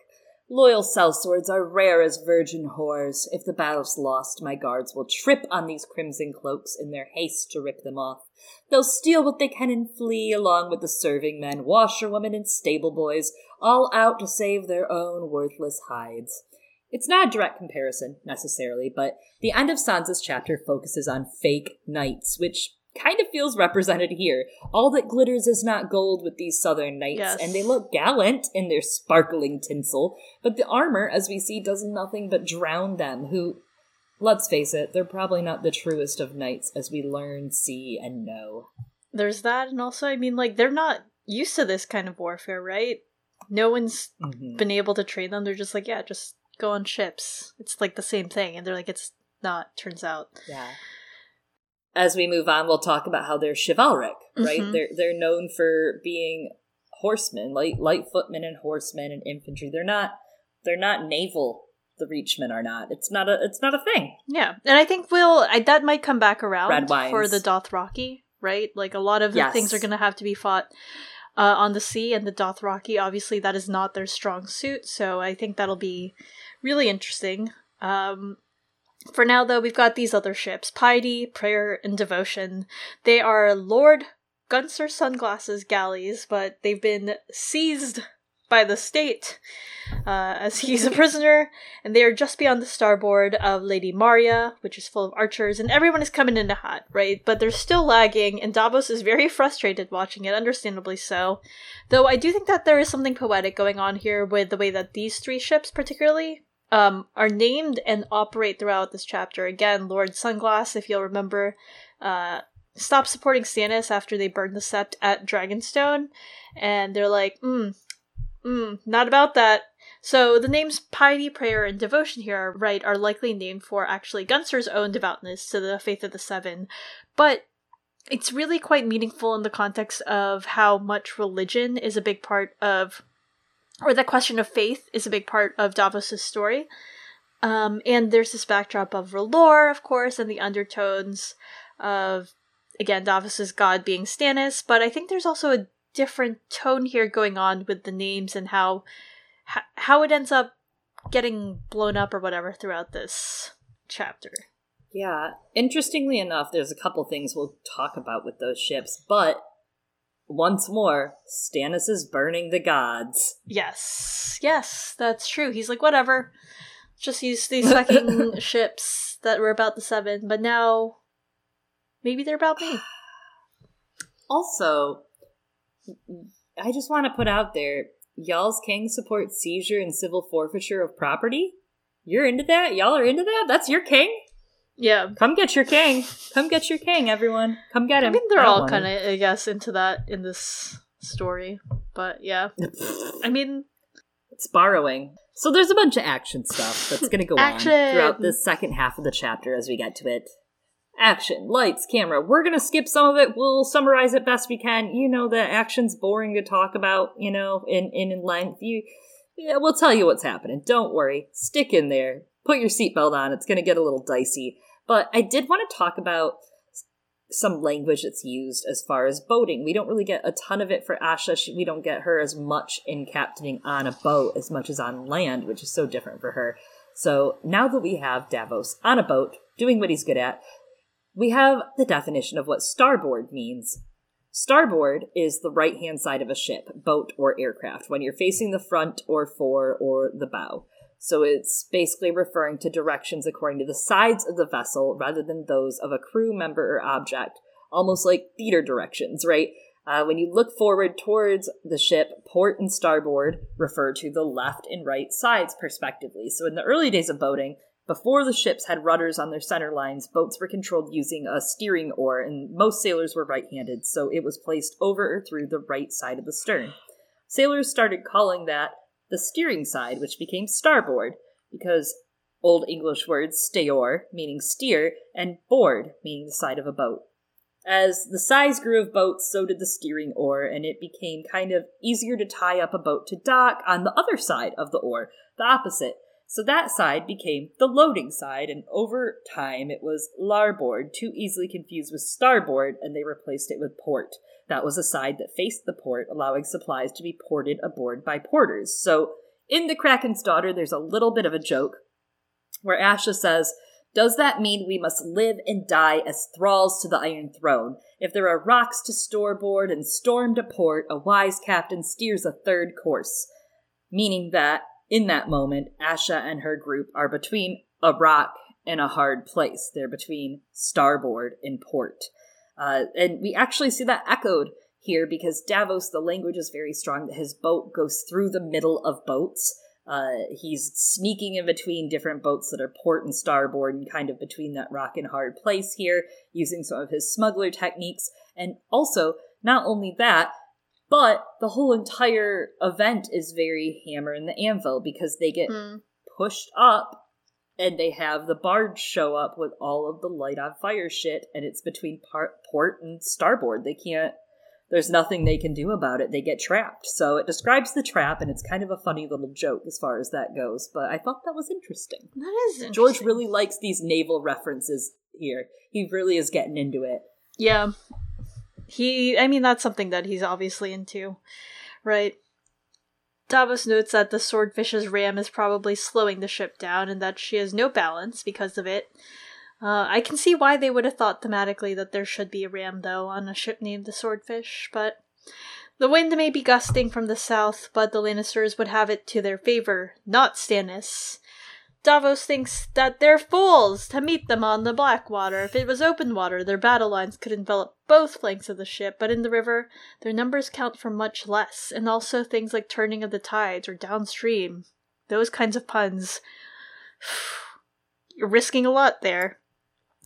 Loyal sellswords are rare as virgin whores. If the battle's lost, my guards will trip on these crimson cloaks in their haste to rip them off. They'll steal what they can and flee, along with the serving men, washerwomen, and stable boys, all out to save their own worthless hides. It's not a direct comparison necessarily, but the end of Sansa's chapter focuses on fake knights, which kind of feels represented here. All that glitters is not gold with these southern knights, Yes. and they look gallant in their sparkling tinsel, but the armor, as we see, does nothing but drown them, who, let's face it, they're probably not the truest of knights as we learn, see, and know. There's that, and also, I mean, like, they're not used to this kind of warfare, right? No one's Mhm. been able to train them. They're just like, yeah, just go on ships. It's like the same thing. And they're like, it's not, turns out. Yeah. As we move on, we'll talk about how they're chivalric, right? Mhm. They're they're known for being horsemen, light light footmen and horsemen and infantry. They're not they're not naval. The Reachmen are not. It's not a it's not a thing. Yeah. And I think we'll, I, that might come back around for the Dothraki, right? Like, a lot of the Yes. things are going to have to be fought uh, on the sea, and the Dothraki, obviously, that is not their strong suit. So I think that'll be really interesting. Um, for now, though, we've got these other ships Piety, Prayer, and Devotion. They are Lord Guncer Sunglass's galleys, but they've been seized by the state uh, as he's a prisoner, and they are just beyond the starboard of Lady Marya, which is full of archers, and everyone is coming in hot, right? But they're still lagging, and Davos is very frustrated watching it, understandably so. Though I do think that there is something poetic going on here with the way that these three ships, particularly, um, are named and operate throughout this chapter. Again, Lord Sunglass, if you'll remember, uh, stopped supporting Stannis after they burned the sept at Dragonstone, and they're like, mm, mm, not about that. So the names piety, prayer, and devotion here are right are likely named for actually Guncer's own devoutness to the faith of the Seven, but it's really quite meaningful in the context of how much religion is a big part of, or the question of faith is a big part of Davos's story. Um, and there's this backdrop of R'hllor, of course, and the undertones of again Davos's god being Stannis. But I think there's also a different tone here going on with the names and how how it ends up getting blown up or whatever throughout this chapter. Yeah. Interestingly enough, there's a couple things we'll talk about with those ships, but once more, Stannis is burning the gods. Yes, yes, that's true. He's like, whatever, just use these fucking ships that were about the seven, but now maybe they're about me. Also, I just want to put out there y'all's king supports seizure and civil forfeiture of property. You're into that? Y'all are into that? That's your king? Yeah, Come get your king. Come get your king, everyone. Come get him. I mean they're don't all kind of, I guess, into that in this story, but yeah, I mean, It's borrowing. So there's a bunch of action stuff that's going to go Action! on throughout this second half of the chapter as we get to it. Action, lights, camera. We're going to skip some of it. We'll summarize it best we can. You know the action's boring to talk about, you know, in in, in length. You yeah, we'll tell you what's happening. Don't worry. Stick in there. Put your seatbelt on. It's going to get a little dicey. But I did want to talk about some language that's used as far as boating. We don't really get a ton of it for Asha. She, we don't get her as much in captaining on a boat as much as on land, which is so different for her. So now that we have Davos on a boat doing what he's good at, we have the definition of what starboard means. Starboard is the right hand side of a ship, boat, or aircraft when you're facing the front or fore or the bow. So it's basically referring to directions according to the sides of the vessel rather than those of a crew member or object, almost like theater directions, right? Uh, when you look forward towards the ship, port and starboard refer to the left and right sides, respectively. So in the early days of boating, before the ships had rudders on their center lines, boats were controlled using a steering oar, and most sailors were right handed, so it was placed over or through the right side of the stern. Sailors started calling that the steering side, which became starboard, because Old English words steor, meaning steer, and board, meaning the side of a boat. As the size grew of boats, so did the steering oar, and it became kind of easier to tie up a boat to dock on the other side of the oar, the opposite. So that side became the loading side, and over time it was larboard, too easily confused with starboard, and they replaced it with port. That was a side that faced the port, allowing supplies to be ported aboard by porters. So in The Kraken's Daughter, there's a little bit of a joke where Asha says, Does that mean we must live and die as thralls to the Iron Throne? If there are rocks to starboard and storm to port, a wise captain steers a third course. Meaning that in that moment, Asha and her group are between a rock and a hard place. They're between starboard and port. Uh, and we actually see that echoed here because Davos, the language is very strong that his boat goes through the middle of boats. Uh, he's sneaking in between different boats that are port and starboard and kind of between that rock and hard place here, using some of his smuggler techniques. And also, not only that, but the whole entire event is very hammer and the anvil because they get Mm. pushed up and they have the barge show up with all of the light on fire shit and it's between par- port and starboard. They can't there's nothing they can do about it. They get trapped. So it describes the trap and it's kind of a funny little joke as far as that goes, but I thought that was interesting. That is interesting. George really likes these naval references here. He really is getting into it. Yeah. He, I mean, that's something that he's obviously into, right? Davos notes that the swordfish's ram is probably slowing the ship down and that she has no balance because of it. Uh, I can see why they would have thought thematically that there should be a ram, though, on a ship named the Swordfish, but the wind may be gusting from the south, but the Lannisters would have it to their favor, not Stannis. Davos thinks that they're fools to meet them on the Blackwater. If it was open water, their battle lines could envelop both flanks of the ship, but in the river, their numbers count for much less, and also things like turning of the tides or downstream. Those kinds of puns. You're risking a lot there.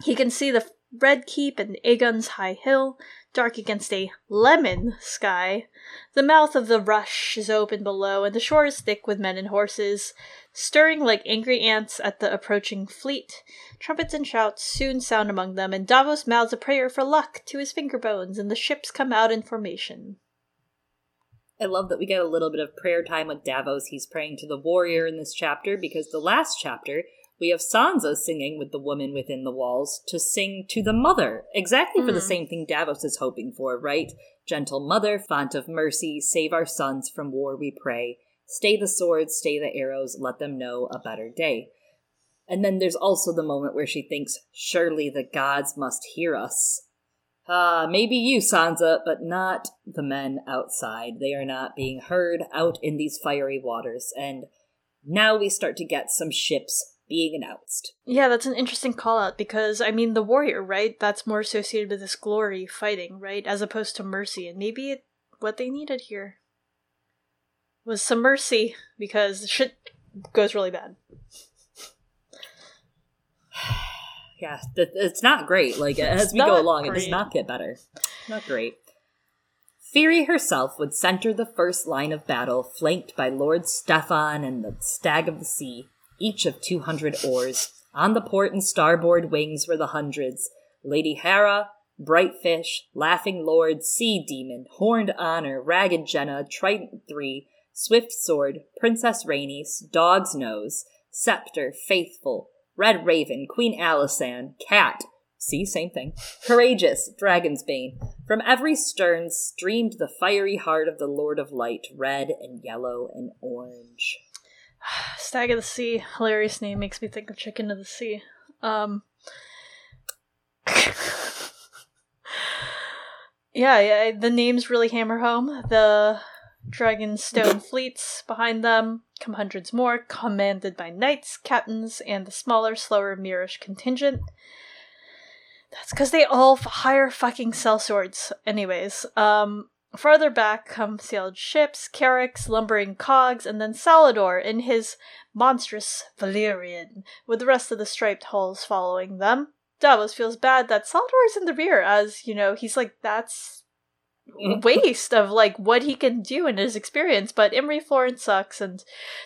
He can see the Red Keep and Aegon's High Hill, dark against a lemon sky. The mouth of the rush is open below, and the shore is thick with men and horses, stirring like angry ants at the approaching fleet. Trumpets and shouts soon sound among them, and Davos mouths a prayer for luck to his finger bones, and the ships come out in formation. I love that we get a little bit of prayer time with Davos. He's praying to the warrior in this chapter because the last chapter we have Sansa singing with the woman within the walls to sing to the mother, exactly for the Mm. same thing Davos is hoping for, right? Gentle mother, font of mercy, save our sons from war, we pray. Stay the swords, stay the arrows, let them know a better day. And then there's also the moment where she thinks, surely the gods must hear us. Ah, maybe you, Sansa, but not the men outside. They are not being heard out in these fiery waters. And now we start to get some ships being announced. Yeah, that's an interesting call out because I mean the warrior, right? That's more associated with this glory fighting, right? As opposed to mercy. And maybe it, what they needed here was some mercy because shit goes really bad. Yeah, th- it's not great. Like, as we go along, it does not get better. Not great. Fury herself would center the first line of battle, flanked by Lord Steffon and the Stag of the Sea, each of 200 oars. On the port and starboard wings were the hundreds Lady Harra, Brightfish, Laughing Lord, Sea Demon, Horned Honor, Ragged Jenna, Trident Three, Swift Sword, Princess Rhaenys, Dog's Nose, Scepter, Faithful, Red Raven, Queen Alysanne, Cat, see, same thing, Courageous, Dragon's Bane. From every stern streamed the fiery heart of the Lord of Light, red and yellow and orange. Stag of the Sea, hilarious name, makes me think of Chicken of the Sea. Um Yeah, yeah, the names really hammer home. The Dragonstone fleets behind them come hundreds more, commanded by knights, captains, and the smaller, slower Myrish contingent. That's because they all hire fucking sellswords. Anyways, um, farther back come sailed ships, Carracks, lumbering cogs, and then Salladhor in his monstrous Valyrian, with the rest of the striped hulls following them. Davos feels bad that Salladhor is in the rear, as, you know, he's like, that's waste of like what he can do in his experience. But Imry Florent sucks and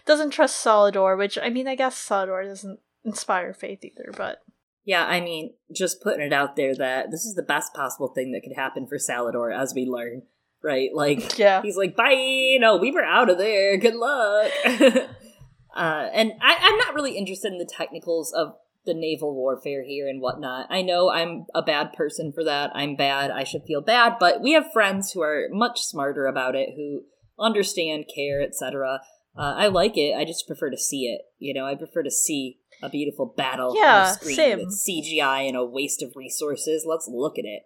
doesn't trust Salladhor, which I mean I guess Salladhor doesn't inspire faith either, but Yeah, I mean, just putting it out there that this is the best possible thing that could happen for Salladhor as we learn, right? Like, yeah. he's like, bye, no, we were out of there, good luck. uh, and I, I'm not really interested in the technicals of the naval warfare here and whatnot. I know I'm a bad person for that. I'm bad. I should feel bad, but we have friends who are much smarter about it, who understand, care, etc. Uh, I like it. I just prefer to see it. You know, I prefer to see a beautiful battle on Yeah, the screen same. with CGI and a waste of resources. Let's look at it.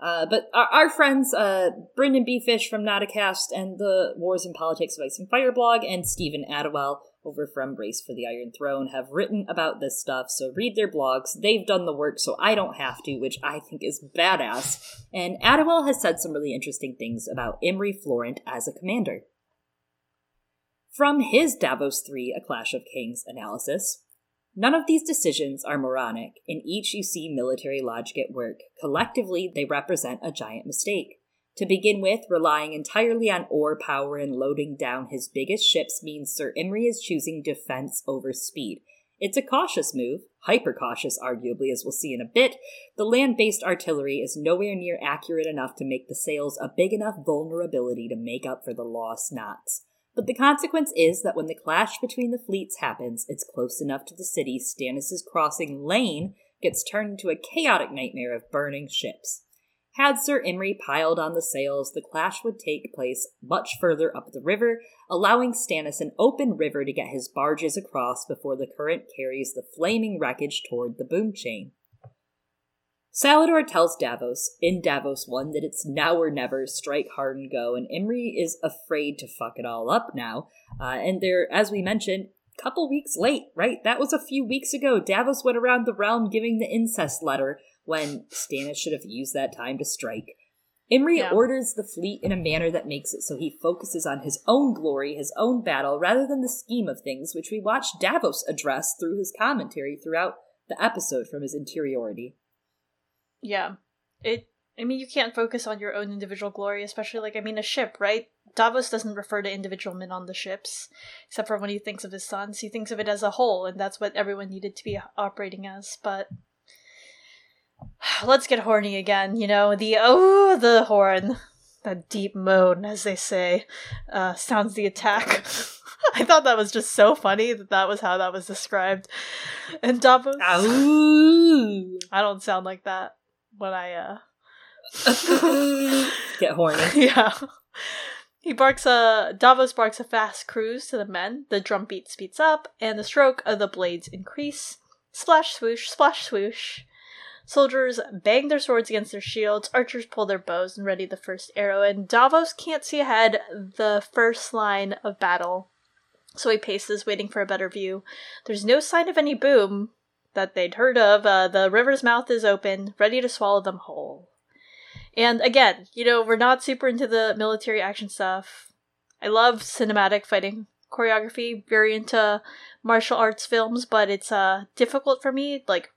Uh, but our, our friends, uh, Brendan B. Fish from Nauticast and the Wars and Politics of Ice and Fire blog, and Stephen Attewell over from Race for the Iron Throne have written about this stuff, so read their blogs. They've done the work, so I don't have to, which I think is badass. And Attewell has said some really interesting things about Imry Florent as a commander. From his Davos 3 A Clash of Kings analysis, None of these decisions are moronic. In each, you see military logic at work. Collectively, they represent a giant mistake. To begin with, relying entirely on oar power and loading down his biggest ships means Sir Imry is choosing defense over speed. It's a cautious move, hyper cautious, arguably, as we'll see in a bit. The land based artillery is nowhere near accurate enough to make the sails a big enough vulnerability to make up for the lost knots. But the consequence is that when the clash between the fleets happens, it's close enough to the city Stannis' crossing lane gets turned into a chaotic nightmare of burning ships. Had Sir Imry piled on the sails, the clash would take place much further up the river, allowing Stannis an open river to get his barges across before the current carries the flaming wreckage toward the boom chain. Salladhor tells Davos in Davos 1 that it's now or never, strike hard and go, and Imry is afraid to fuck it all up now. Uh, and they're, as we mentioned, a couple weeks late, right? That was a few weeks ago. Davos went around the realm giving the incest letter when Stannis should have used that time to strike. Imry yeah. orders the fleet in a manner that makes it so he focuses on his own glory, his own battle, rather than the scheme of things, which we watch Davos address through his commentary throughout the episode from his interiority. Yeah. It I mean you can't focus on your own individual glory, especially like I mean a ship, right? Davos doesn't refer to individual men on the ships, except for when he thinks of his sons. He thinks of it as a whole, and that's what everyone needed to be operating as. But let's get horny again, you know, the oh the horn. That deep moan, as they say, uh, sounds the attack. I thought that was just so funny that that was how that was described. And Davos. Ow. I don't sound like that when I uh get horny. yeah. He barks a Davos barks a fast cruise to the men. The drum beat speeds up, and the stroke of the blades increase. Splash swoosh, splash swoosh. Soldiers bang their swords against their shields, archers pull their bows and ready the first arrow, and Davos can't see ahead the first line of battle. So he paces, waiting for a better view. There's no sign of any boom, that they'd heard of. Uh, the river's mouth is open, ready to swallow them whole. And again, you know, we're not super into the military action stuff. I love cinematic fighting choreography, very into martial arts films, but it's uh difficult for me, like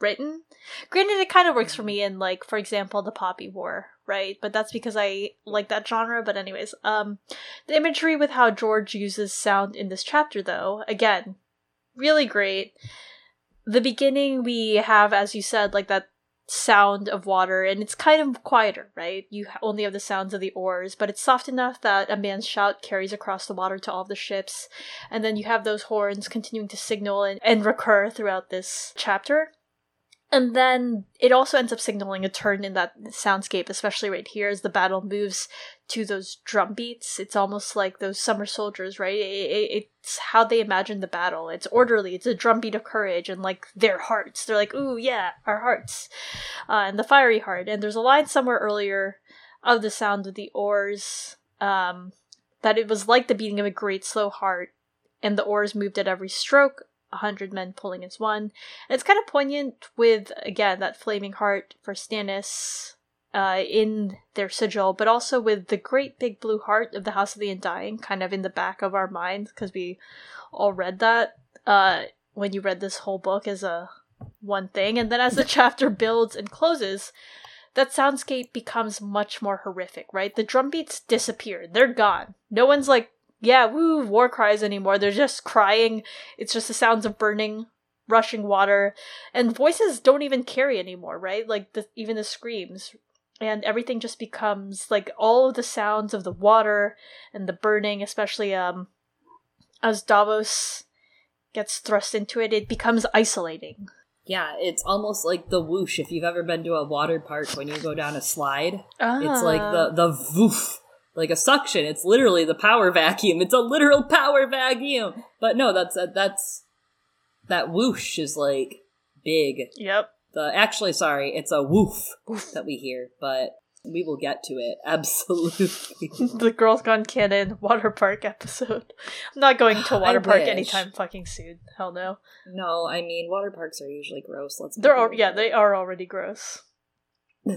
written. Granted, it kind of works for me in like, for example, the Poppy War, right? But that's because I like that genre. But anyways, um, the imagery with how George uses sound in this chapter, though, again, really great the beginning we have as you said like that sound of water and it's kind of quieter right? You only have the sounds of the oars but it's soft enough that a man's shout carries across the water to all the ships and then you have those horns continuing to signal and, and recur throughout this chapter and then it also ends up signaling a turn in that soundscape, especially right here as the battle moves to those drum beats. It's almost like those summer soldiers, right? It, it, it's how they imagine the battle. It's orderly. It's a drum beat of courage and like their hearts. They're like, ooh, yeah, our hearts. Uh, and the fiery heart. And there's a line somewhere earlier of the sound of the oars um, that it was like the beating of a great slow heart. And the oars moved at every stroke hundred men pulling as one. And it's kind of poignant with again that flaming heart for Stannis uh, in their sigil, but also with the great big blue heart of the House of the Undying, kind of in the back of our minds because we all read that uh, when you read this whole book as a one thing, and then as the chapter builds and closes. That soundscape becomes much more horrific, right? The drum beats disappear. They're gone. No one's like yeah, woo, war cries anymore. They're just crying. It's just the sounds of burning, rushing water, and voices don't even carry anymore, right? Like the even the screams, and everything just becomes like all of the sounds of the water and the burning, especially um as Davos gets thrust into it, it becomes isolating. Yeah, it's almost like the whoosh. If you've ever been to a water park when you go down a slide, it's like the the woof like a suction. It's literally the power vacuum. It's a literal power vacuum. But no, that's uh, that's that whoosh is like big. Yep. The actually, sorry, it's a woof, that we hear. But We will get to it. Absolutely. the Girls Gone Canon water park episode. I'm not going to water park wish. anytime fucking soon. Hell no. no, I mean water parks are usually gross. Let's. They're al- yeah, they are already gross.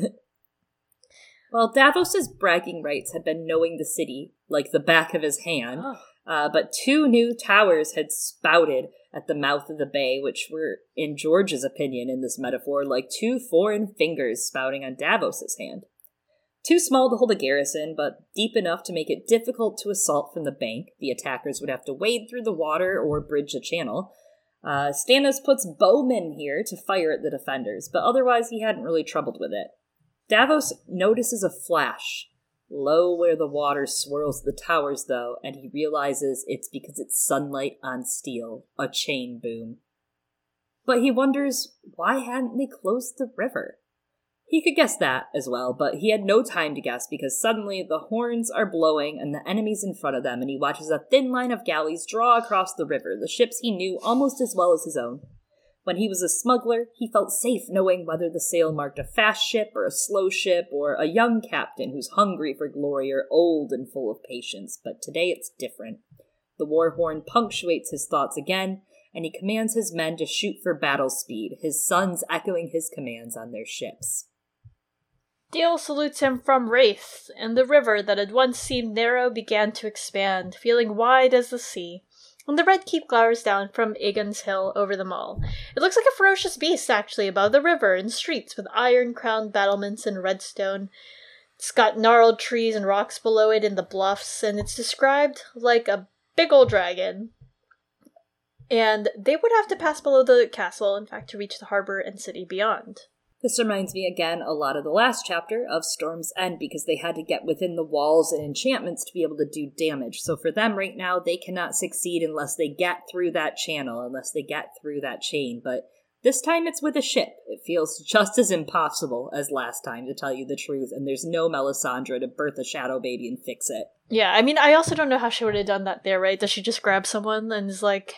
Well, Davos's bragging rights had been knowing the city like the back of his hand, Oh. uh, but two new towers had spouted at the mouth of the bay, which were, in George's opinion, in this metaphor, like two foreign fingers spouting on Davos's hand. Too small to hold a garrison, but deep enough to make it difficult to assault from the bank. The attackers would have to wade through the water or bridge the channel. Uh, Stannis puts bowmen here to fire at the defenders, but otherwise he hadn't really troubled with it. Davos notices a flash low where the water swirls the towers, though, and he realizes it's because it's sunlight on steel, a chain boom. But he wonders why hadn't they closed the river? He could guess that as well, but he had no time to guess because suddenly the horns are blowing and the enemy's in front of them, and he watches a thin line of galleys draw across the river, the ships he knew almost as well as his own. When he was a smuggler, he felt safe knowing whether the sail marked a fast ship or a slow ship or a young captain who's hungry for glory or old and full of patience, but today it's different. The war horn punctuates his thoughts again, and he commands his men to shoot for battle speed, his sons echoing his commands on their ships. Dale salutes him from Wraith, and the river that had once seemed narrow began to expand, feeling wide as the sea. And the red keep glowers down from Aegon's Hill over them all. It looks like a ferocious beast, actually, above the river and streets with iron crowned battlements and redstone. It's got gnarled trees and rocks below it in the bluffs, and it's described like a big old dragon. And they would have to pass below the castle, in fact, to reach the harbor and city beyond. This reminds me again a lot of the last chapter of Storm's End because they had to get within the walls and enchantments to be able to do damage. So for them right now, they cannot succeed unless they get through that channel, unless they get through that chain. But this time it's with a ship. It feels just as impossible as last time, to tell you the truth, and there's no Melisandre to birth a shadow baby and fix it. Yeah, I mean, I also don't know how she would have done that there, right? Does she just grab someone and is like,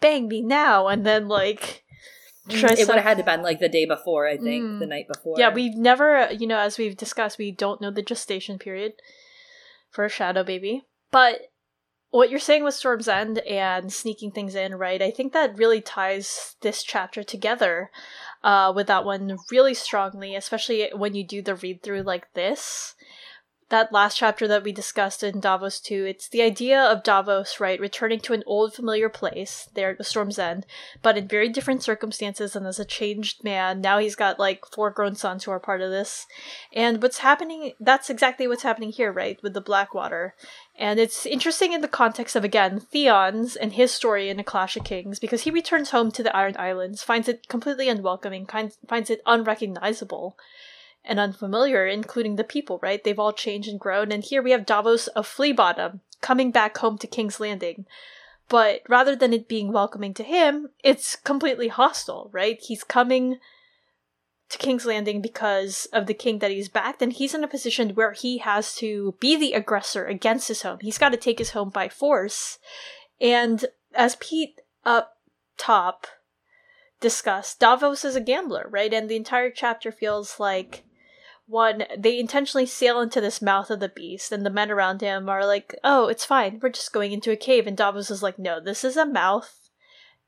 bang me now, and then, like, try it some- would have had to been like the day before, I think, Mm. the night before. Yeah, we've never, you know, as we've discussed, we don't know the gestation period for a shadow baby. But what you're saying with Storm's End and sneaking things in, right? I think that really ties this chapter together uh, with that one really strongly, especially when you do the read through like this. That last chapter that we discussed in Davos 2, it's the idea of Davos, right, returning to an old familiar place there at the Storm's End, but in very different circumstances and as a changed man. Now he's got like four grown sons who are part of this. And what's happening, that's exactly what's happening here, right, with the Blackwater. And it's interesting in the context of, again, Theon's and his story in A Clash of Kings, because he returns home to the Iron Islands, finds it completely unwelcoming, finds it unrecognizable and unfamiliar, including the people, right? They've all changed and grown. And here we have Davos of Fleabottom coming back home to King's Landing. But rather than it being welcoming to him, it's completely hostile, right? He's coming to King's Landing because of the king that he's backed, and he's in a position where he has to be the aggressor against his home. He's got to take his home by force. And as Pete up top discussed, Davos is a gambler, right? And the entire chapter feels like one, they intentionally sail into this mouth of the beast, and the men around him are like, oh, it's fine, we're just going into a cave. And Davos is like, no, this is a mouth,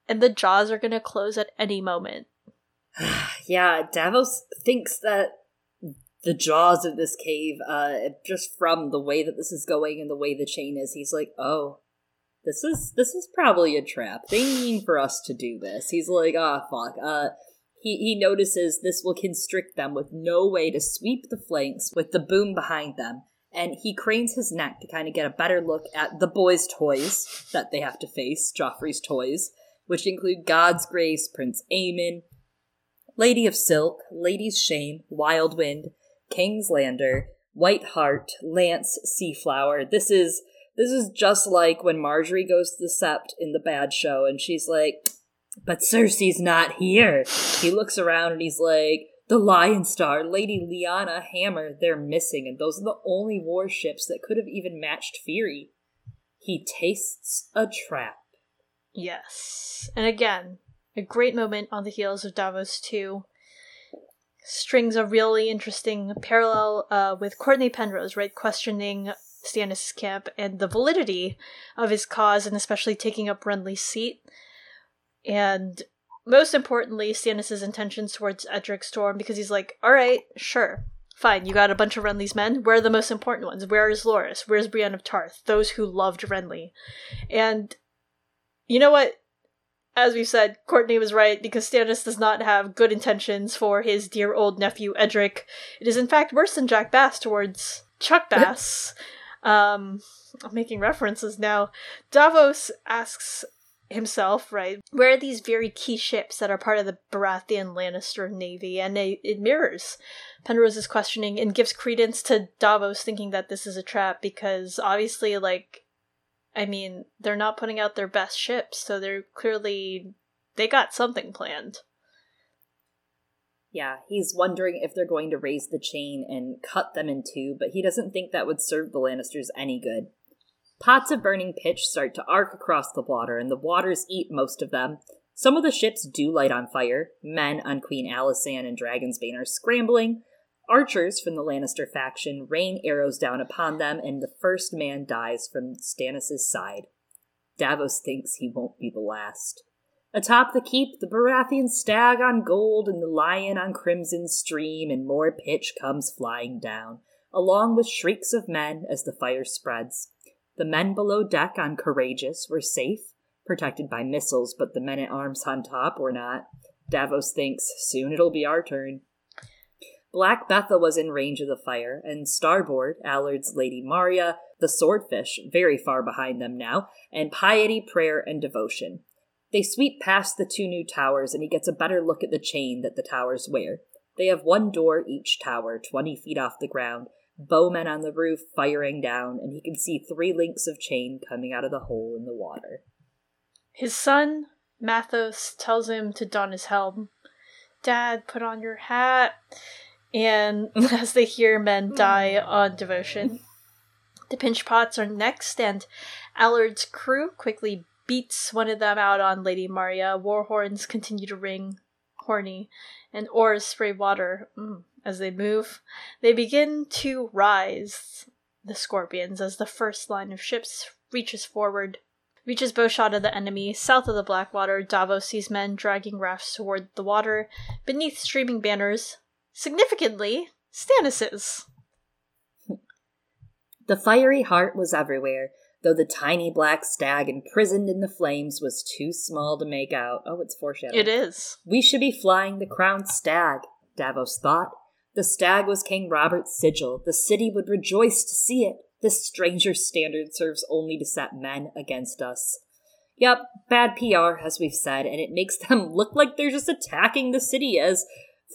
and the jaws are going to close at any moment. yeah, Davos thinks that the jaws of this cave, uh, just from the way that this is going and the way the chain is, he's like, oh, this is this is probably a trap. They mean for us to do this. He's like, ah, fuck. Uh, he he notices this will constrict them with no way to sweep the flanks with the boom behind them. And he cranes his neck to kind of get a better look at the boys' toys that they have to face, Joffrey's toys, which include God's Grace, Prince Aemon, Lady of Silk, Lady's Shame, Wild Wind, King's Lander, White Hart, Lance, Seaflower. This is this is just like when Margaery goes to the Sept in the bad show and she's like, But Cersei's not here. He looks around and he's like, The Lion Star, Lady Lyanna Hammer, they're missing, and those are the only warships that could have even matched Fury. He tastes a trap. Yes. And again, a great moment on the heels of Davos 2. strings a really interesting parallel uh, with Cortnay Penrose, right? Questioning Stannis' camp and the validity of his cause, and especially taking up Renly's seat. And most importantly, Stannis' intentions towards Edric Storm, because he's like, all right, sure, fine, you got a bunch of Renly's men. Where are the most important ones? Where is Loras? Where's Brienne of Tarth? Those who loved Renly. And you know what? As we've said, Cortnay was right because Stannis does not have good intentions for his dear old nephew Edric. It is in fact worse than Jack Bass towards Chuck Bass. um, I'm making references now. Davos asks himself, right? Where are these very key ships that are part of the Baratheon Lannister navy? And it, it mirrors Penrose's questioning and gives credence to Davos thinking that this is a trap because obviously, like, I mean, they're not putting out their best ships, so they're clearly they got something planned. Yeah, he's wondering if they're going to raise the chain and cut them in two, but he doesn't think that would serve the Lannisters any good. Pots of burning pitch start to arc across the water, and the waters eat most of them. Some of the ships do light on fire. Men on Queen Alysanne and Dragonsbane are scrambling. Archers from the Lannister faction rain arrows down upon them, and the first man dies from Stannis' side. Davos thinks he won't be the last. Atop the keep, the Baratheon stag on gold and the lion on crimson stream, and more pitch comes flying down, along with shrieks of men as the fire spreads. The men below deck on Courageous were safe, protected by missiles, but the men at arms on top were not. Davos thinks soon it'll be our turn. Black Betha was in range of the fire, and starboard, Allard's Lady Marya, the swordfish, very far behind them now, and piety, prayer, and devotion. They sweep past the two new towers, and he gets a better look at the chain that the towers wear. They have one door each tower, twenty feet off the ground, bowmen on the roof firing down, and he can see three links of chain coming out of the hole in the water. His son, Matthos, tells him to don his helm. Dad, put on your hat. And as they hear men die on devotion, the pinch pots are next, and Allard's crew quickly beats one of them out on Lady Marya. War horns continue to ring, horny, and oars spray water. Mm. As they move, they begin to rise, the scorpions, as the first line of ships reaches forward. Reaches bowshot of the enemy. South of the Blackwater, Davos sees men dragging rafts toward the water. Beneath streaming banners, significantly, Stannis's. The fiery heart was everywhere, though the tiny black stag imprisoned in the flames was too small to make out. Oh, it's foreshadowing. It is. We should be flying the crowned stag, Davos thought. The stag was King Robert's sigil. The city would rejoice to see it. This stranger standard serves only to set men against us. Yep, bad PR, as we've said, and it makes them look like they're just attacking the city as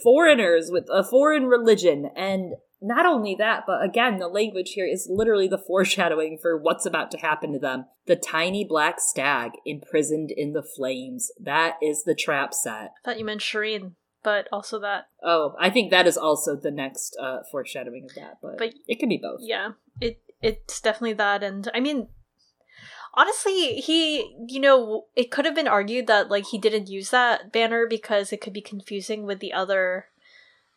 foreigners with a foreign religion. And not only that, but again, the language here is literally the foreshadowing for what's about to happen to them. The tiny black stag imprisoned in the flames. That is the trap set. I thought you meant Shireen but also that. Oh, I think that is also the next uh, foreshadowing of that, but, but it could be both. Yeah, it it's definitely that, and I mean, honestly, he you know it could have been argued that like he didn't use that banner because it could be confusing with the other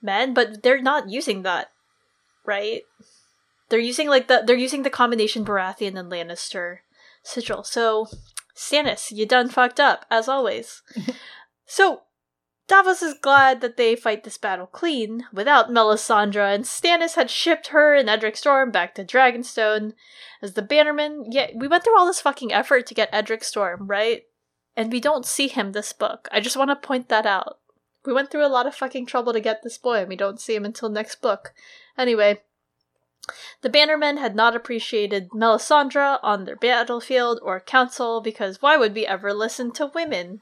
men, but they're not using that, right? They're using like the they're using the combination Baratheon and Lannister sigil. So Stannis, you done fucked up as always. so Davos is glad that they fight this battle clean without Melisandre, and Stannis had shipped her and Edric Storm back to Dragonstone as the Bannerman. Yeah, we went through all this fucking effort to get Edric Storm, right? And we don't see him this book. I just want to point that out. We went through a lot of fucking trouble to get this boy, and we don't see him until next book. Anyway, the Bannermen had not appreciated Melisandre on their battlefield or council because why would we ever listen to women?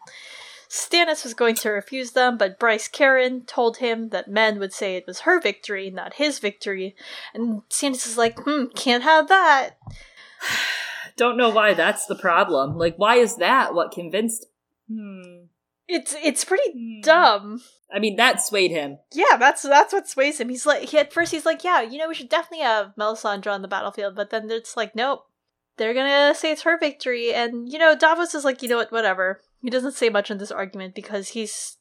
Stannis was going to refuse them, but Bryce Caron told him that men would say it was her victory, not his victory. And Stannis is like, hmm, can't have that. Don't know why that's the problem. Like, why is that what convinced? Hmm. It's it's pretty hmm. dumb. I mean, that swayed him. Yeah, that's that's what sways him. He's like, he, at first he's like, yeah, you know, we should definitely have Melisandre on the battlefield, but then it's like, nope, they're gonna say it's her victory, and you know, Davos is like, you know what, whatever. He doesn't say much in this argument because he's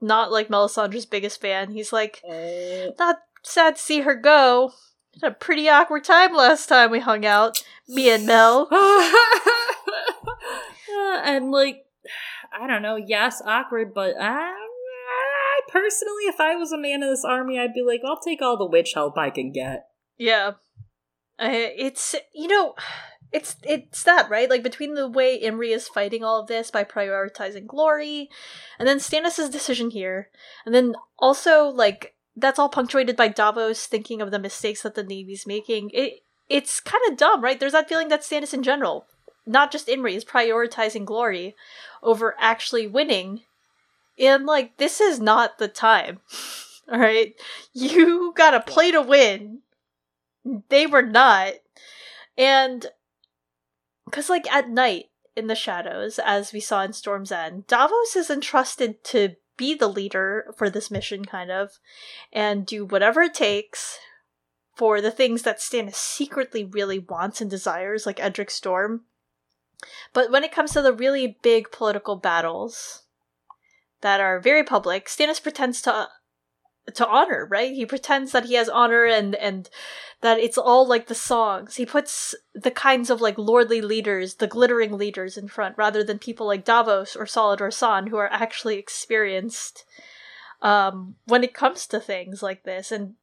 not like Melisandre's biggest fan. He's like, Uh, not sad to see her go. Had a pretty awkward time last time we hung out. Me and Mel. Uh, and like, I don't know. Yes, awkward, but I, I personally, if I was a man of this army, I'd be like, I'll take all the witch help I can get. Yeah. Uh, it's you know, it's it's that right. Like between the way Imry is fighting all of this by prioritizing glory, and then Stannis' decision here, and then also like that's all punctuated by Davos thinking of the mistakes that the Navy's making. It it's kind of dumb, right? There's that feeling that Stannis in general, not just Imry, is prioritizing glory over actually winning. And like this is not the time. All right, you gotta play to win they were not. And because, like, at night in the shadows, as we saw in Storm's End, Davos is entrusted to be the leader for this mission, kind of, and do whatever it takes for the things that Stannis secretly really wants and desires, like Edric Storm. But when it comes to the really big political battles that are very public, Stannis pretends to to honor, right? He pretends that he has honor and and that it's all like the songs. He puts the kinds of like lordly leaders, the glittering leaders in front rather than people like Davos or Salladhor Saan who are actually experienced um when it comes to things like this and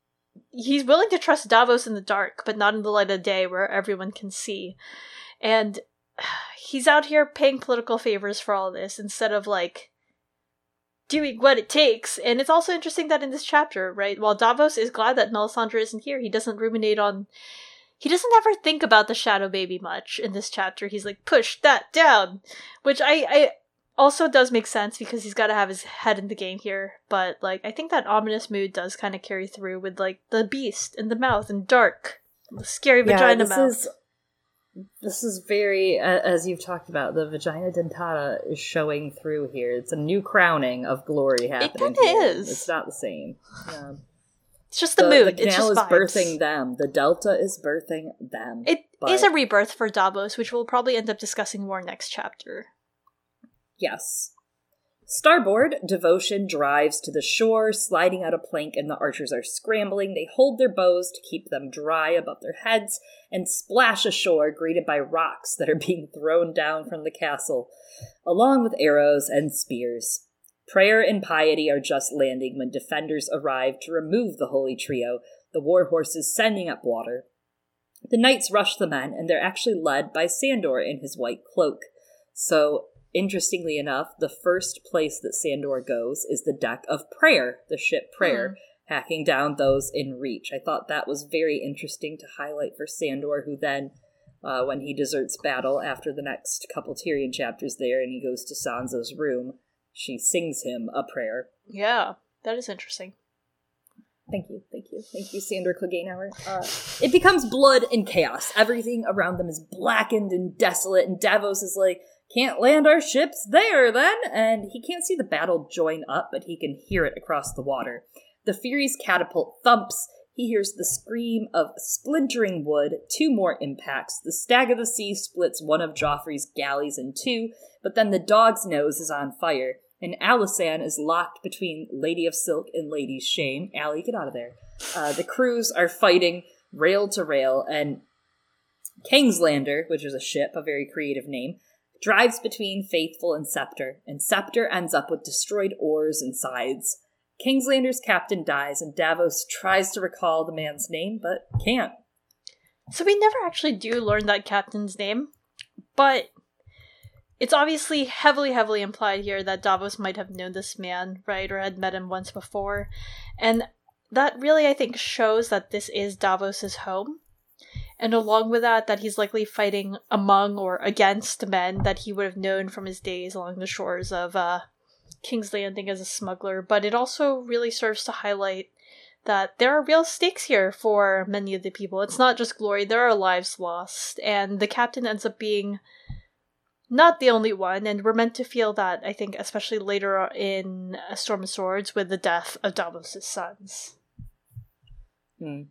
he's willing to trust Davos in the dark, but not in the light of day where everyone can see. And he's out here paying political favors for all this instead of like doing what it takes. And it's also interesting that in this chapter, right, while Davos is glad that Melisandre isn't here, he doesn't ruminate on. He doesn't ever think about the Shadow Baby much in this chapter. He's like, push that down! Which I, I also does make sense because he's got to have his head in the game here. But, like, I think that ominous mood does kind of carry through with, like, the beast in the mouth and dark. Scary vagina this mouth. Is, this is very, uh, as you've talked about, the vagina dentata is showing through here. It's a new crowning of glory happening. here. is. It's not the same. Yeah. It's just the, mood. The it's just is vibes. birthing them. The delta is birthing them. It But- is a rebirth for Davos, which we'll probably end up discussing more next chapter. Yes. Starboard, Devotion drives to the shore, sliding out a plank, and the archers are scrambling. They hold their bows to keep them dry above their heads and splash ashore, greeted by rocks that are being thrown down from the castle, along with arrows and spears. Prayer and Piety are just landing when defenders arrive to remove the holy trio, the war horses sending up water. The knights rush the men, and they're actually led by Sandor in his white cloak. So, interestingly enough, the first place that Sandor goes is the deck of Prayer, the ship Prayer, hacking down those in reach. I thought that was very interesting to highlight for Sandor, who then, uh, when he deserts battle after the next couple Tyrion chapters there and he goes to Sansa's room, she sings him a prayer. Yeah, that is interesting. Thank you, thank you, thank you, Sandor Clegane uh, It becomes blood and chaos. Everything around them is blackened and desolate, and Davos is like, can't land our ships there then? And he can't see the battle join up, but he can hear it across the water. The Fury's catapult thumps. He hears the scream of splintering wood, two more impacts. The Stag of the Sea splits one of Joffrey's galleys in two, but then the dog's nose is on fire, and Alysanne is locked between Lady of Silk and Lady Shame. Allie, get out of there. Uh, the crews are fighting rail to rail, and Kingslander, which is a ship, a very creative name, drives between Faithful and Scepter, and Scepter ends up with destroyed oars and sides. Kingslander's captain dies, and Davos tries to recall the man's name, but can't. So we never actually do learn that captain's name, but it's obviously heavily, heavily implied here that Davos might have known this man, right, or had met him once before. And that really, I think, shows that this is Davos's home. And along with that, that he's likely fighting among or against men that he would have known from his days along the shores of uh, King's Landing as a smuggler. But it also really serves to highlight that there are real stakes here for many of the people. It's not just glory, there are lives lost. And the captain ends up being not the only one, and we're meant to feel that, I think, especially later in A Storm of Swords with the death of Davos' sons. Hmm.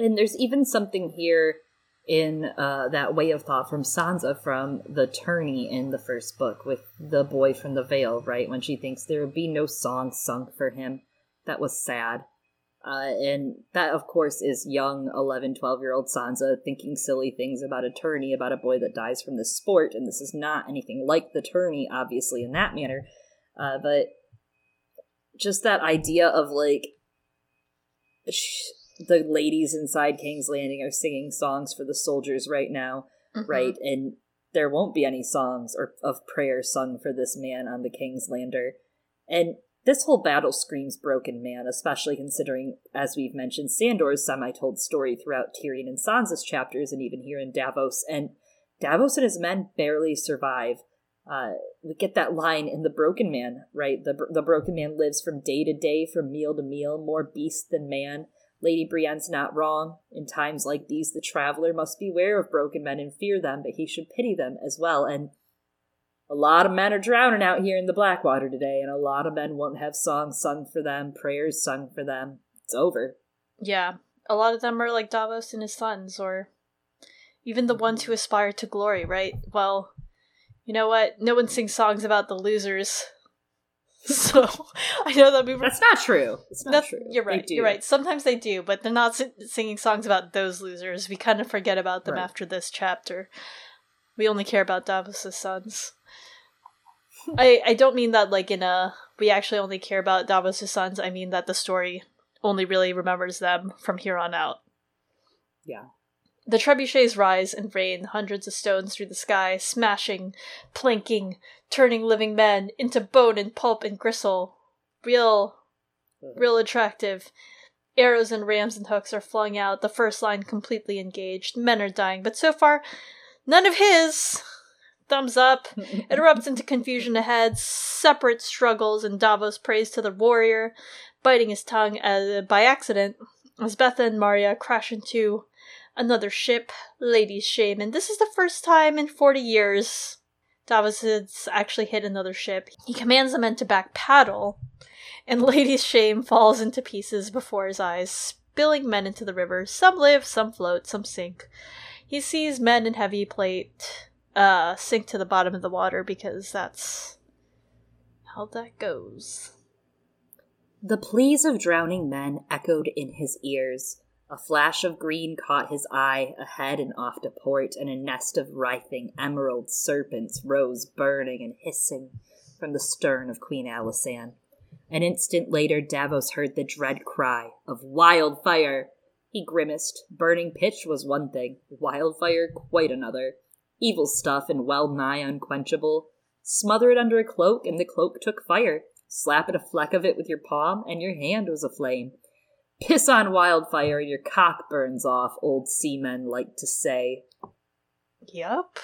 And there's even something here in uh, that way of thought from Sansa from the tourney in the first book with the boy from the Vale, right? When she thinks there will be no song sung for him. That was sad. Uh, and that, of course, is young 11, 12 year old Sansa thinking silly things about a tourney, about a boy that dies from the sport. And this is not anything like the tourney, obviously, in that manner. Uh, but just that idea of like the ladies inside King's Landing are singing songs for the soldiers right now, mm-hmm. right? And there won't be any songs or of prayer sung for this man on the King's Lander. And this whole battle screams broken man, especially considering, as we've mentioned, Sandor's semi-told story throughout Tyrion and Sansa's chapters, and even here in Davos. And Davos and his men barely survive. Uh, we get that line in the Broken Man, right? The the Broken Man lives from day to day, from meal to meal, more beast than man. Lady Brienne's not wrong. In times like these, the traveler must beware of broken men and fear them, but he should pity them as well. And a lot of men are drowning out here in the Blackwater today, and a lot of men won't have songs sung for them, prayers sung for them. It's over. Yeah. A lot of them are like Davos and his sons, or even the ones who aspire to glory, right? Well, you know what? No one sings songs about the losers. So I know that we were. That's not true. It's not true. You're right. You're right. Sometimes they do, but they're not singing songs about those losers. We kind of forget about them right. after this chapter. We only care about Davos's sons. I I don't mean that like in a we actually only care about Davos's sons. I mean that the story only really remembers them from here on out. Yeah. The trebuchets rise and rain hundreds of stones through the sky, smashing, planking, turning living men into bone and pulp and gristle. Real, real attractive. Arrows and rams and hooks are flung out, the first line completely engaged. Men are dying, but so far, none of his. Thumbs up. it erupts into confusion ahead, separate struggles, and Davos prays to the warrior, biting his tongue as, by accident as Betha and Marya crash into another ship, Lady's Shame, and this is the first time in 40 years Davos has actually hit another ship. He commands the men to back paddle, and Lady's Shame falls into pieces before his eyes, spilling men into the river. Some live, some float, some sink. He sees men in heavy plate uh, sink to the bottom of the water because that's how that goes. The pleas of drowning men echoed in his ears. A flash of green caught his eye, ahead and off to port, and a nest of writhing emerald serpents rose burning and hissing from the stern of Queen Alysanne. An instant later, Davos heard the dread cry of wildfire. He grimaced. Burning pitch was one thing, wildfire quite another. Evil stuff and well nigh unquenchable. Smother it under a cloak, and the cloak took fire. Slap at a fleck of it with your palm, and your hand was aflame. Piss on wildfire and your cock burns off, old seamen like to say. Yup.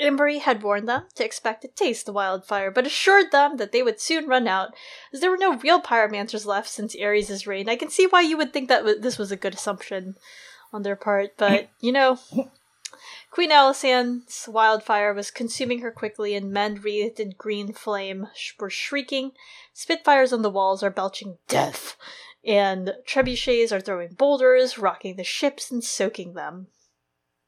Imry had warned them to expect to taste the wildfire, but assured them that they would soon run out, as there were no real pyromancers left since Aerys' reign. I can see why you would think that this was a good assumption on their part, but, you know, Queen Alysanne's wildfire was consuming her quickly, and men wreathed in green flame were shrieking. Spitfires on the walls are belching death, and trebuchets are throwing boulders, rocking the ships, and soaking them.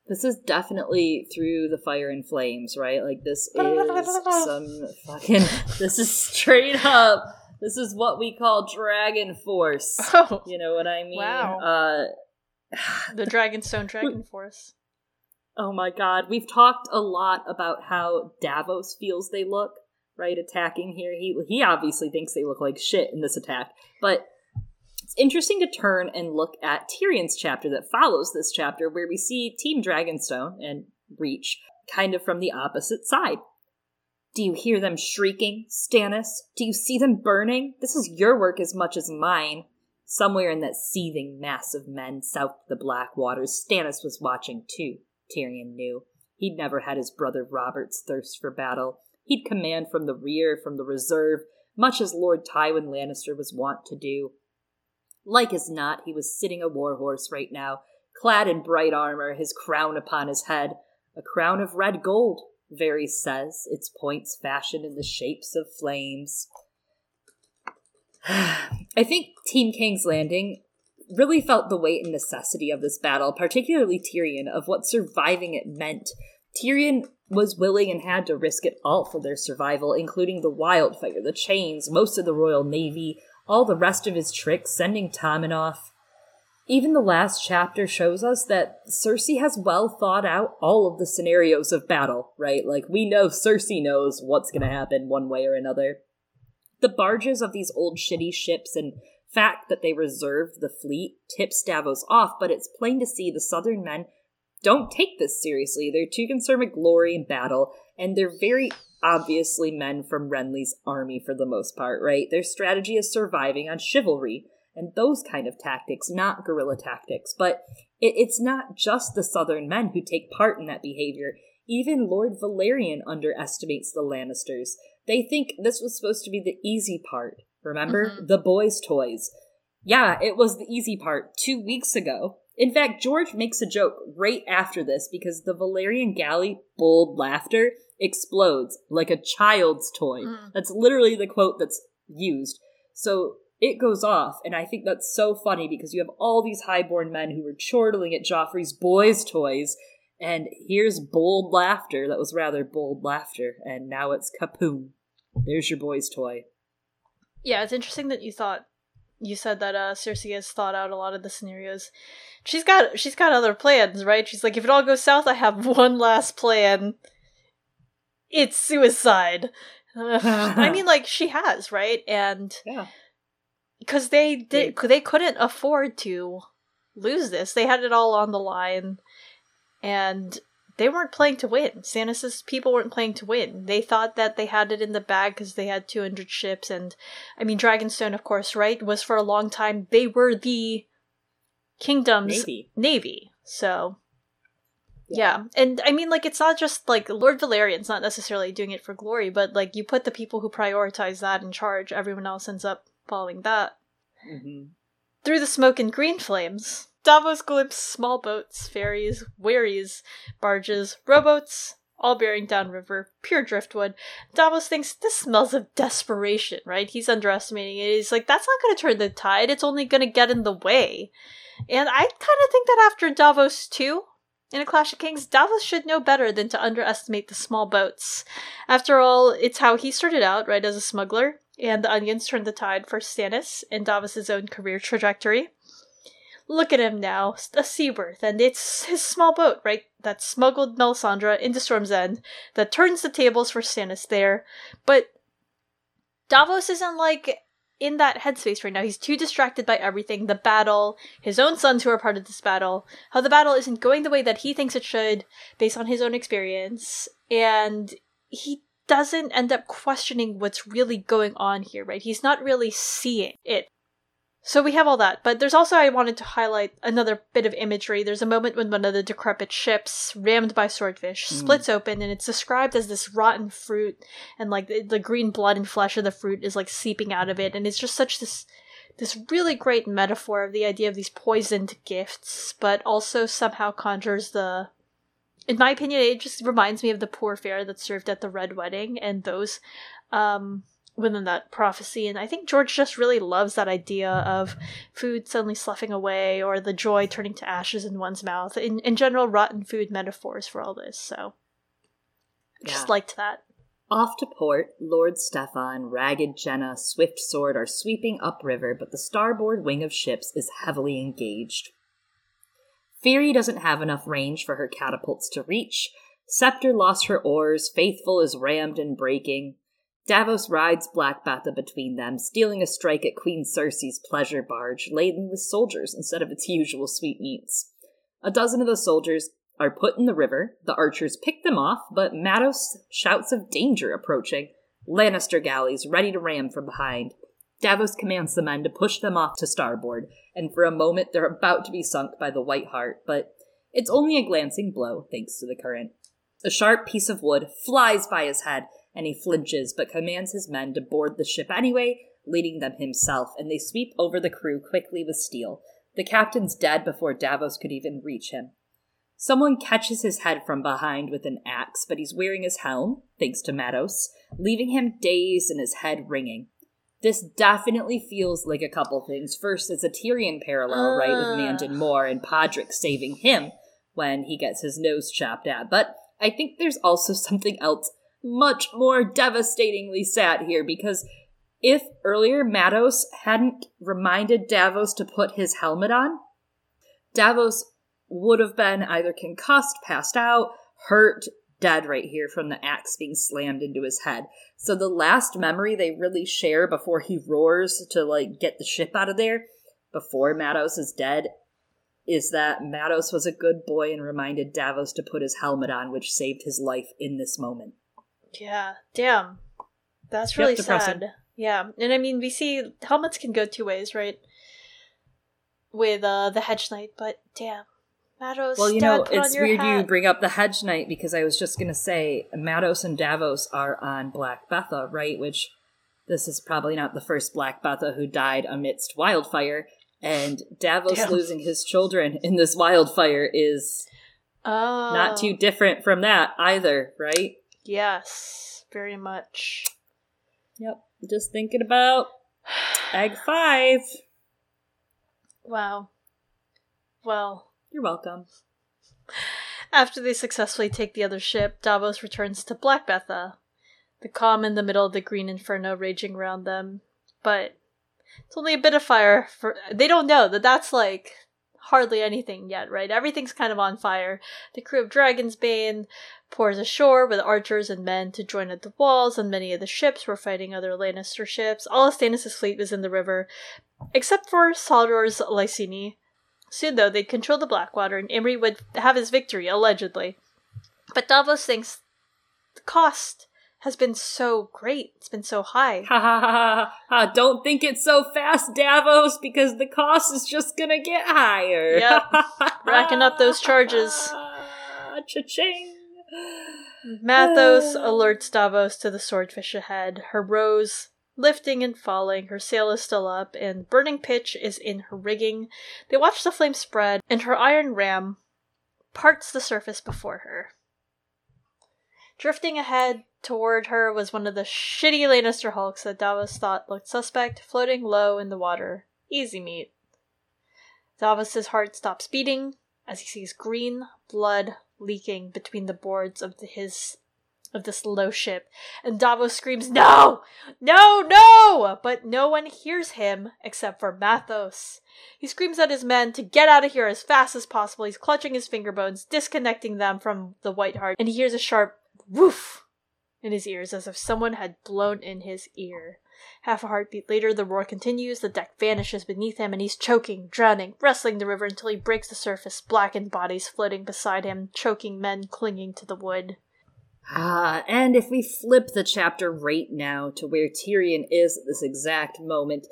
This is definitely through the fire and flames, right? Like this is some fucking. This is straight up. This is what we call Dragon Force. Oh, you know what I mean? Wow. Uh, the Dragonstone Dragon Force. Oh my god, we've talked a lot about how Davos feels they look, right? Attacking here, he he obviously thinks they look like shit in this attack, but it's interesting to turn and look at Tyrion's chapter that follows this chapter, where we see Team Dragonstone and Reach kind of from the opposite side. Do you hear them shrieking, Stannis? Do you see them burning? This is your work as much as mine. Somewhere in that seething mass of men south of the Black Waters, Stannis was watching too, Tyrion knew. He'd never had his brother Robert's thirst for battle. He'd command from the rear, from the reserve, much as Lord Tywin Lannister was wont to do. Like as not, he was sitting a warhorse right now, clad in bright armor, his crown upon his head, a crown of red gold, Varys says, its points fashioned in the shapes of flames. I think Team King's Landing, really felt the weight and necessity of this battle, particularly Tyrion, of what surviving it meant. Tyrion was willing and had to risk it all for their survival, including the wildfire, the chains, most of the Royal Navy, all the rest of his tricks, sending Tommen off. Even the last chapter shows us that Cersei has well thought out all of the scenarios of battle, right? Like, we know Cersei knows what's gonna happen one way or another. The barges of these old shitty ships and fact that they reserved the fleet tips Davos off, but it's plain to see the southern men don't take this seriously. They're too concerned with glory and battle, and they're very obviously men from Renly's army for the most part, right? Their strategy is surviving on chivalry and those kind of tactics, not guerrilla tactics. But it, it's not just the southern men who take part in that behavior. Even Lord Velaryon underestimates the Lannisters. They think this was supposed to be the easy part. Remember? Mm-hmm. The boys' toys. Yeah, it was the easy part two weeks ago. In fact, George makes a joke right after this because the Velaryon galley bold laughter explodes like a child's toy. Mm. That's literally the quote that's used. So it goes off, and I think that's so funny because you have all these highborn men who were chortling at Joffrey's boys' toys, and here's bold laughter that was rather bold laughter, and now it's kapoom. There's your boy's toy. Yeah, it's interesting that you thought you said that uh Cersei has thought out a lot of the scenarios. She's got she's got other plans, right? She's like, if it all goes south, I have one last plan. It's suicide. I mean, like she has, right? And yeah, because they did, they couldn't afford to lose this. They had it all on the line, and they weren't playing to win. Stannis's people weren't playing to win. They thought that they had it in the bag because they had 200 ships. And, I mean, Dragonstone, of course, right, was for a long time, they were the kingdom's navy. navy. So, yeah. yeah. And, I mean, like, it's not just, like, Lord Velaryon's not necessarily doing it for glory, but, like, you put the people who prioritize that in charge, everyone else ends up following that. Mm-hmm. Through the smoke and green flames, Davos glimpsed small boats, ferries, wherries, barges, rowboats, all bearing downriver, pure driftwood. Davos thinks this smells of desperation, right? He's underestimating it. He's like, that's not going to turn the tide, it's only going to get in the way. And I kind of think that after Davos 2, in A Clash of Kings, Davos should know better than to underestimate the small boats. After all, it's how he started out, right, as a smuggler, and the onions turned the tide for Stannis and Davos's own career trajectory. Look at him now, a seabirth, and it's his small boat, right, that smuggled Melisandre into Storm's End, that turns the tables for Stannis there. But Davos isn't like in that headspace right now. He's too distracted by everything the battle, his own sons who are part of this battle, how the battle isn't going the way that he thinks it should based on his own experience, and he doesn't end up questioning what's really going on here, right? He's not really seeing it. So we have all that, but there's also I wanted to highlight another bit of imagery. There's a moment when one of the decrepit ships, rammed by swordfish, mm. splits open, and it's described as this rotten fruit, and like the, the, green blood and flesh of the fruit is like seeping out of it, and it's just such this this really great metaphor of the idea of these poisoned gifts, but also somehow conjures the in my opinion, it just reminds me of the poor fare that served at the Red Wedding and those um, within that prophecy. And I think George just really loves that idea of food suddenly sloughing away or the joy turning to ashes in one's mouth. In, in general, rotten food metaphors for all this. So yeah. just liked that. Off to port, Lord Steffon, Ragged Jenna, Swift Sword are sweeping upriver, but the starboard wing of ships is heavily engaged. Fury doesn't have enough range for her catapults to reach. Scepter lost her oars, Faithful is rammed and breaking. Davos rides Black Betha between them, stealing a strike at Queen Cersei's pleasure barge, laden with soldiers instead of its usual sweetmeats. A dozen of the soldiers are put in the river, the archers pick them off, but Matthos shouts of danger approaching. Lannister galleys ready to ram from behind. Davos commands the men to push them off to starboard, and for a moment they're about to be sunk by the White Hart, but it's only a glancing blow thanks to the current. A sharp piece of wood flies by his head, and he flinches, but commands his men to board the ship anyway, leading them himself, and they sweep over the crew quickly with steel. The captain's dead before Davos could even reach him. Someone catches his head from behind with an axe, but he's wearing his helm, thanks to Matthos, leaving him dazed and his head ringing. this definitely feels like a couple things. First, it's a Tyrion parallel, uh. right, with Mandon Moore and Podrick saving him when he gets his nose chopped at. But I think there's also something else much more devastatingly sad here because if earlier Matthos hadn't reminded Davos to put his helmet on, Davos would have been either concussed, passed out, hurt, dead right here from the axe being slammed into his head. So the last memory they really share before he roars to like get the ship out of there, before Matthos is dead, is that Matthos was a good boy and reminded Davos to put his helmet on, which saved his life in this moment. Yeah, damn. That's really yep, sad. Yeah, and I mean, we see helmets can go two ways, right? With uh, the Hedge Knight, but damn, Matthos. Well, you know, it's weird hat. you bring up the Hedge Knight because I was just gonna say Matthos and Davos are on Black Betha, right? Which this is probably not the first Black Betha who died amidst wildfire, and Davos Damn. losing his children in this wildfire is oh. not too different from that either, right? Yes, very much. Yep. Just thinking about Egg Five. Wow. Well, you're welcome. After they successfully take the other ship, Davos returns to Black Betha, the calm in the middle of the green inferno raging around them. But it's only a bit of fire for they don't know that that's like hardly anything yet, right? Everything's kind of on fire. The crew of Dragon's Bane pours ashore with archers and men to join at the walls, and many of the ships were fighting other Lannister ships. All of Stannis' fleet was in the river, except for Salladhor's Lyseni, Soon, though, they'd control the Blackwater, and Imry would have his victory, allegedly. But Davos thinks the cost has been so great. It's been so high. Ha ha ha ha! Don't think it's so fast, Davos, because the cost is just gonna get higher. Yep. Racking up those charges. Cha-ching! Matthos uh. alerts Davos to the swordfish ahead. Her rose lifting and falling. Her sail is still up, and burning pitch is in her rigging. They watch the flames spread, and her iron ram parts the surface before her. Drifting ahead toward her was one of the shitty Lannister hulks that Davos thought looked suspect, floating low in the water. Easy meat. Davos's heart stops beating as he sees green blood leaking between the boards of the, his of this low ship, and Davos screams, No! No, no! But no one hears him except for Matthos. He screams at his men to get out of here as fast as possible. He's clutching his finger bones, disconnecting them from the White Hart, and he hears a sharp woof in his ears as if someone had blown in his ear. Half a heartbeat later, the roar continues, the deck vanishes beneath him, and he's choking, drowning, wrestling the river until he breaks the surface, blackened bodies floating beside him, choking men clinging to the wood. Ah, and if we flip the chapter right now to where Tyrion is at this exact moment,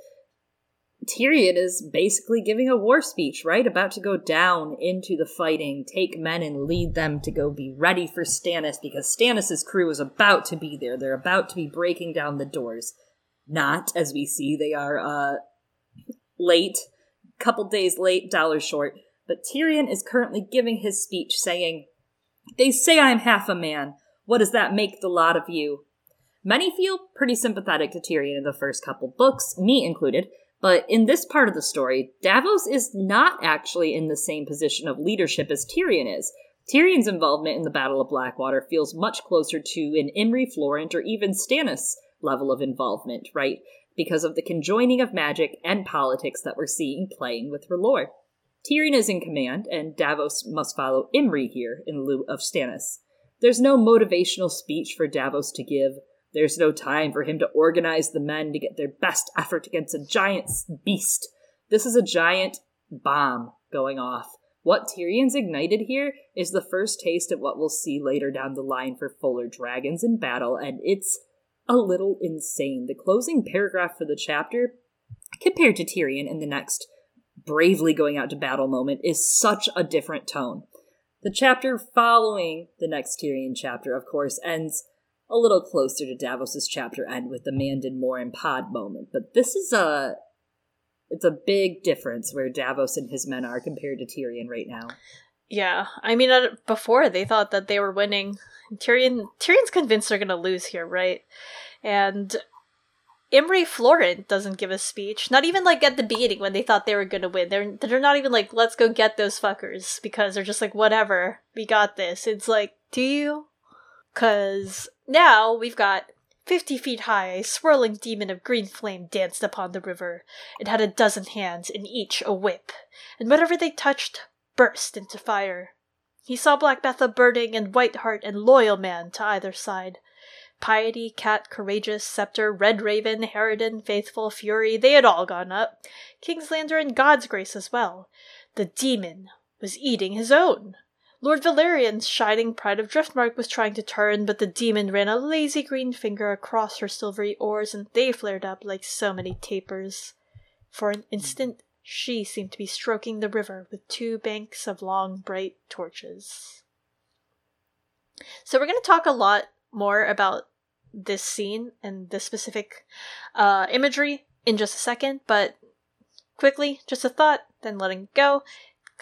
Tyrion is basically giving a war speech, right? About to go down into the fighting, take men and lead them to go be ready for Stannis because Stannis' crew is about to be there. They're about to be breaking down the doors. Not, as we see, they are uh late, couple days late, dollars short. But Tyrion is currently giving his speech saying, They say I'm half a man. What does that make the lot of you? Many feel pretty sympathetic to Tyrion in the first couple books, me included, but in this part of the story, Davos is not actually in the same position of leadership as Tyrion is. Tyrion's involvement in the Battle of Blackwater feels much closer to an Imry Florent or even Stannis level of involvement, right? Because of the conjoining of magic and politics that we're seeing playing with R'hllor. Tyrion is in command, and Davos must follow Imry here in lieu of Stannis. There's no motivational speech for Davos to give. There's no time for him to organize the men to get their best effort against a giant beast. This is a giant bomb going off. What Tyrion's ignited here is the first taste of what we'll see later down the line for Fuller Dragons in battle, and it's a little insane. The closing paragraph for the chapter, compared to Tyrion in the next bravely going out to battle moment, is such a different tone. The chapter following the next Tyrion chapter, of course, ends a little closer to Davos's chapter end with the Mandon Moore and Pod moment. But this is a it's a big difference where Davos and his men are compared to Tyrion right now. Yeah, I mean, before they thought that they were winning. Tyrion Tyrion's convinced they're going to lose here, right? And Imry Florent doesn't give a speech. Not even like at the beginning when they thought they were gonna win. They're they're not even like, let's go get those fuckers because they're just like, whatever, we got this. It's like, do you? Cause now we've got fifty feet high, a swirling demon of green flame danced upon the river. It had a dozen hands, and each a whip, and whatever they touched burst into fire. He saw Black Betha burning, and White Hart and Loyal Man to either side. Piety, Cat, Courageous, Scepter, Red Raven, Harridan, Faithful, Fury, they had all gone up. Kingslander and God's Grace as well. The demon was eating his own. Lord Velaryon's shining pride of Driftmark was trying to turn, but the demon ran a lazy green finger across her silvery oars, and they flared up like so many tapers. For an instant, she seemed to be stroking the river with two banks of long, bright torches. So, we're going to talk a lot more about this scene and this specific uh, imagery in just a second, but quickly, just a thought, then letting go.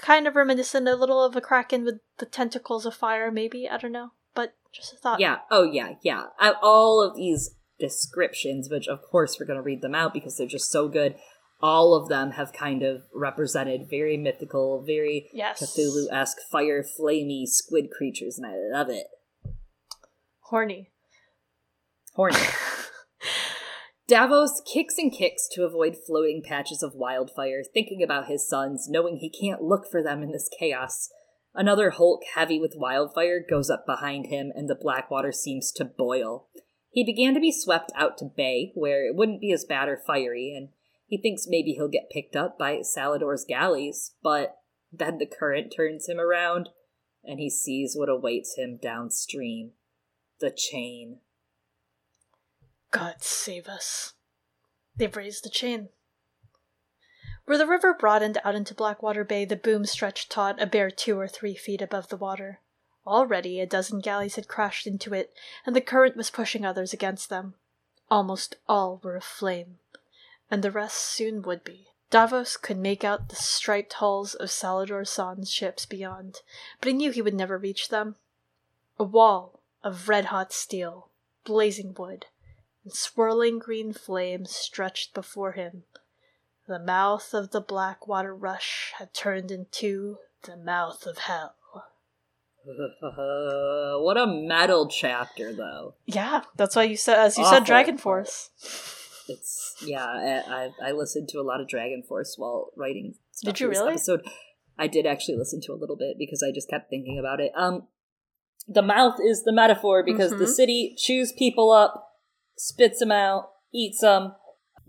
Kind of reminiscent a little of a kraken with the tentacles of fire, maybe. I don't know, but just a thought. Yeah. Oh, yeah. Yeah. I, all of these descriptions, which of course we're going to read them out because they're just so good. All of them have kind of represented very mythical, very Yes. Cthulhu esque, fire, flamey squid creatures, and I love it. Horny. Horny. Davos kicks and kicks to avoid floating patches of wildfire, thinking about his sons, knowing he can't look for them in this chaos. Another hulk heavy with wildfire goes up behind him, and the Blackwater seems to boil. He began to be swept out to bay, where it wouldn't be as bad or fiery, and he thinks maybe he'll get picked up by Salladhor's galleys, but then the current turns him around, and he sees what awaits him downstream the chain. God save us. They've raised the chain. Where the river broadened out into Blackwater Bay, the boom stretched taut a bare two or three feet above the water. Already a dozen galleys had crashed into it, and the current was pushing others against them. Almost all were aflame, and the rest soon would be. Davos could make out the striped hulls of Salladhor Saan's ships beyond, but he knew he would never reach them. A wall of red hot steel, blazing wood, and swirling green flames stretched before him. The mouth of the Blackwater Rush had turned into the mouth of hell. what a metal chapter, though. Yeah, that's why you said, as you said, Awful. Dragon Force. It's yeah. I, I I listened to a lot of Dragon Force while writing. Did you this really? Episode. I did actually listen to a little bit because I just kept thinking about it. Um, the mouth is the metaphor because the Mhm. city chews people up, spits them out, eats them.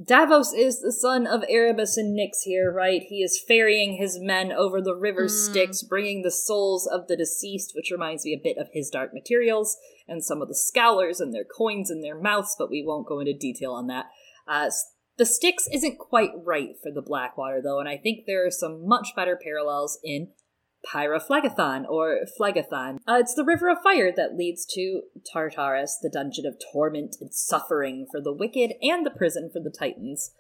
Davos is the son of Erebus and Nyx here, right? He is ferrying his men over the river Mm. Styx, bringing the souls of the deceased, which reminds me a bit of his dark materials, and some of the scholars and their coins in their mouths, but we won't go into detail on that. Uh, the Styx isn't quite right for the Blackwater, though, and I think there are some much better parallels in Pyriphlegethon or Phlegethon. Uh, it's the river of fire that leads to Tartarus, the dungeon of torment and suffering for the wicked and the prison for the Titans.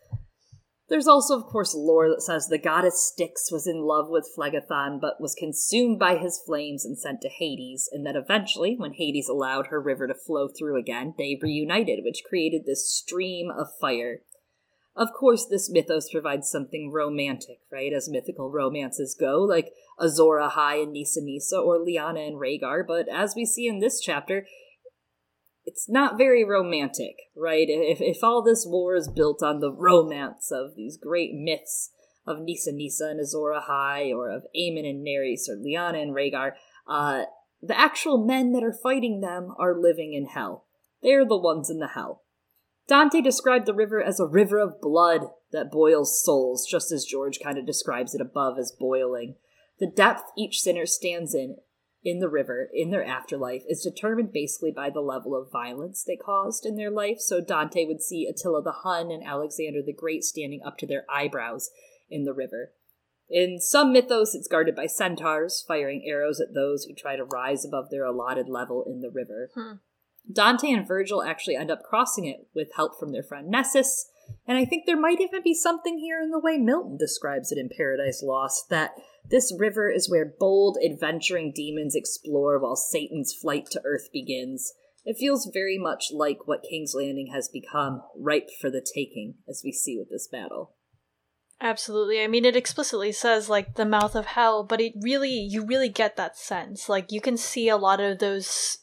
There's also, of course, lore that says the goddess Styx was in love with Phlegethon but was consumed by his flames and sent to Hades, and that eventually, when Hades allowed her river to flow through again, they reunited, which created this stream of fire. Of course, this mythos provides something romantic, right, as mythical romances go, like Azor Ahai and Nissa Nissa or Lyanna and Rhaegar, but as we see in this chapter, it's not very romantic, right? If, if all this war is built on the romance of these great myths of Nissa Nissa and Azor Ahai, or of Aemon and Naerys, or Lyanna and Rhaegar, uh, the actual men that are fighting them are living in hell. They're the ones in the hell. Dante described the river as a river of blood that boils souls, just as George kind of describes it above as boiling. The depth each sinner stands in in the river in their afterlife is determined basically by the level of violence they caused in their life. So Dante would see Attila the Hun and Alexander the Great standing up to their eyebrows in the river. In some mythos, it's guarded by centaurs, firing arrows at those who try to rise above their allotted level in the river. Hmm. Dante and Virgil actually end up crossing it with help from their friend Nessus, and I think there might even be something here in the way Milton describes it in Paradise Lost that this river is where bold, adventuring demons explore while Satan's flight to Earth begins. It feels very much like what King's Landing has become, ripe for the taking, as we see with this battle. Absolutely. I mean, it explicitly says like the mouth of hell, but it really, you really get that sense. Like, you can see a lot of those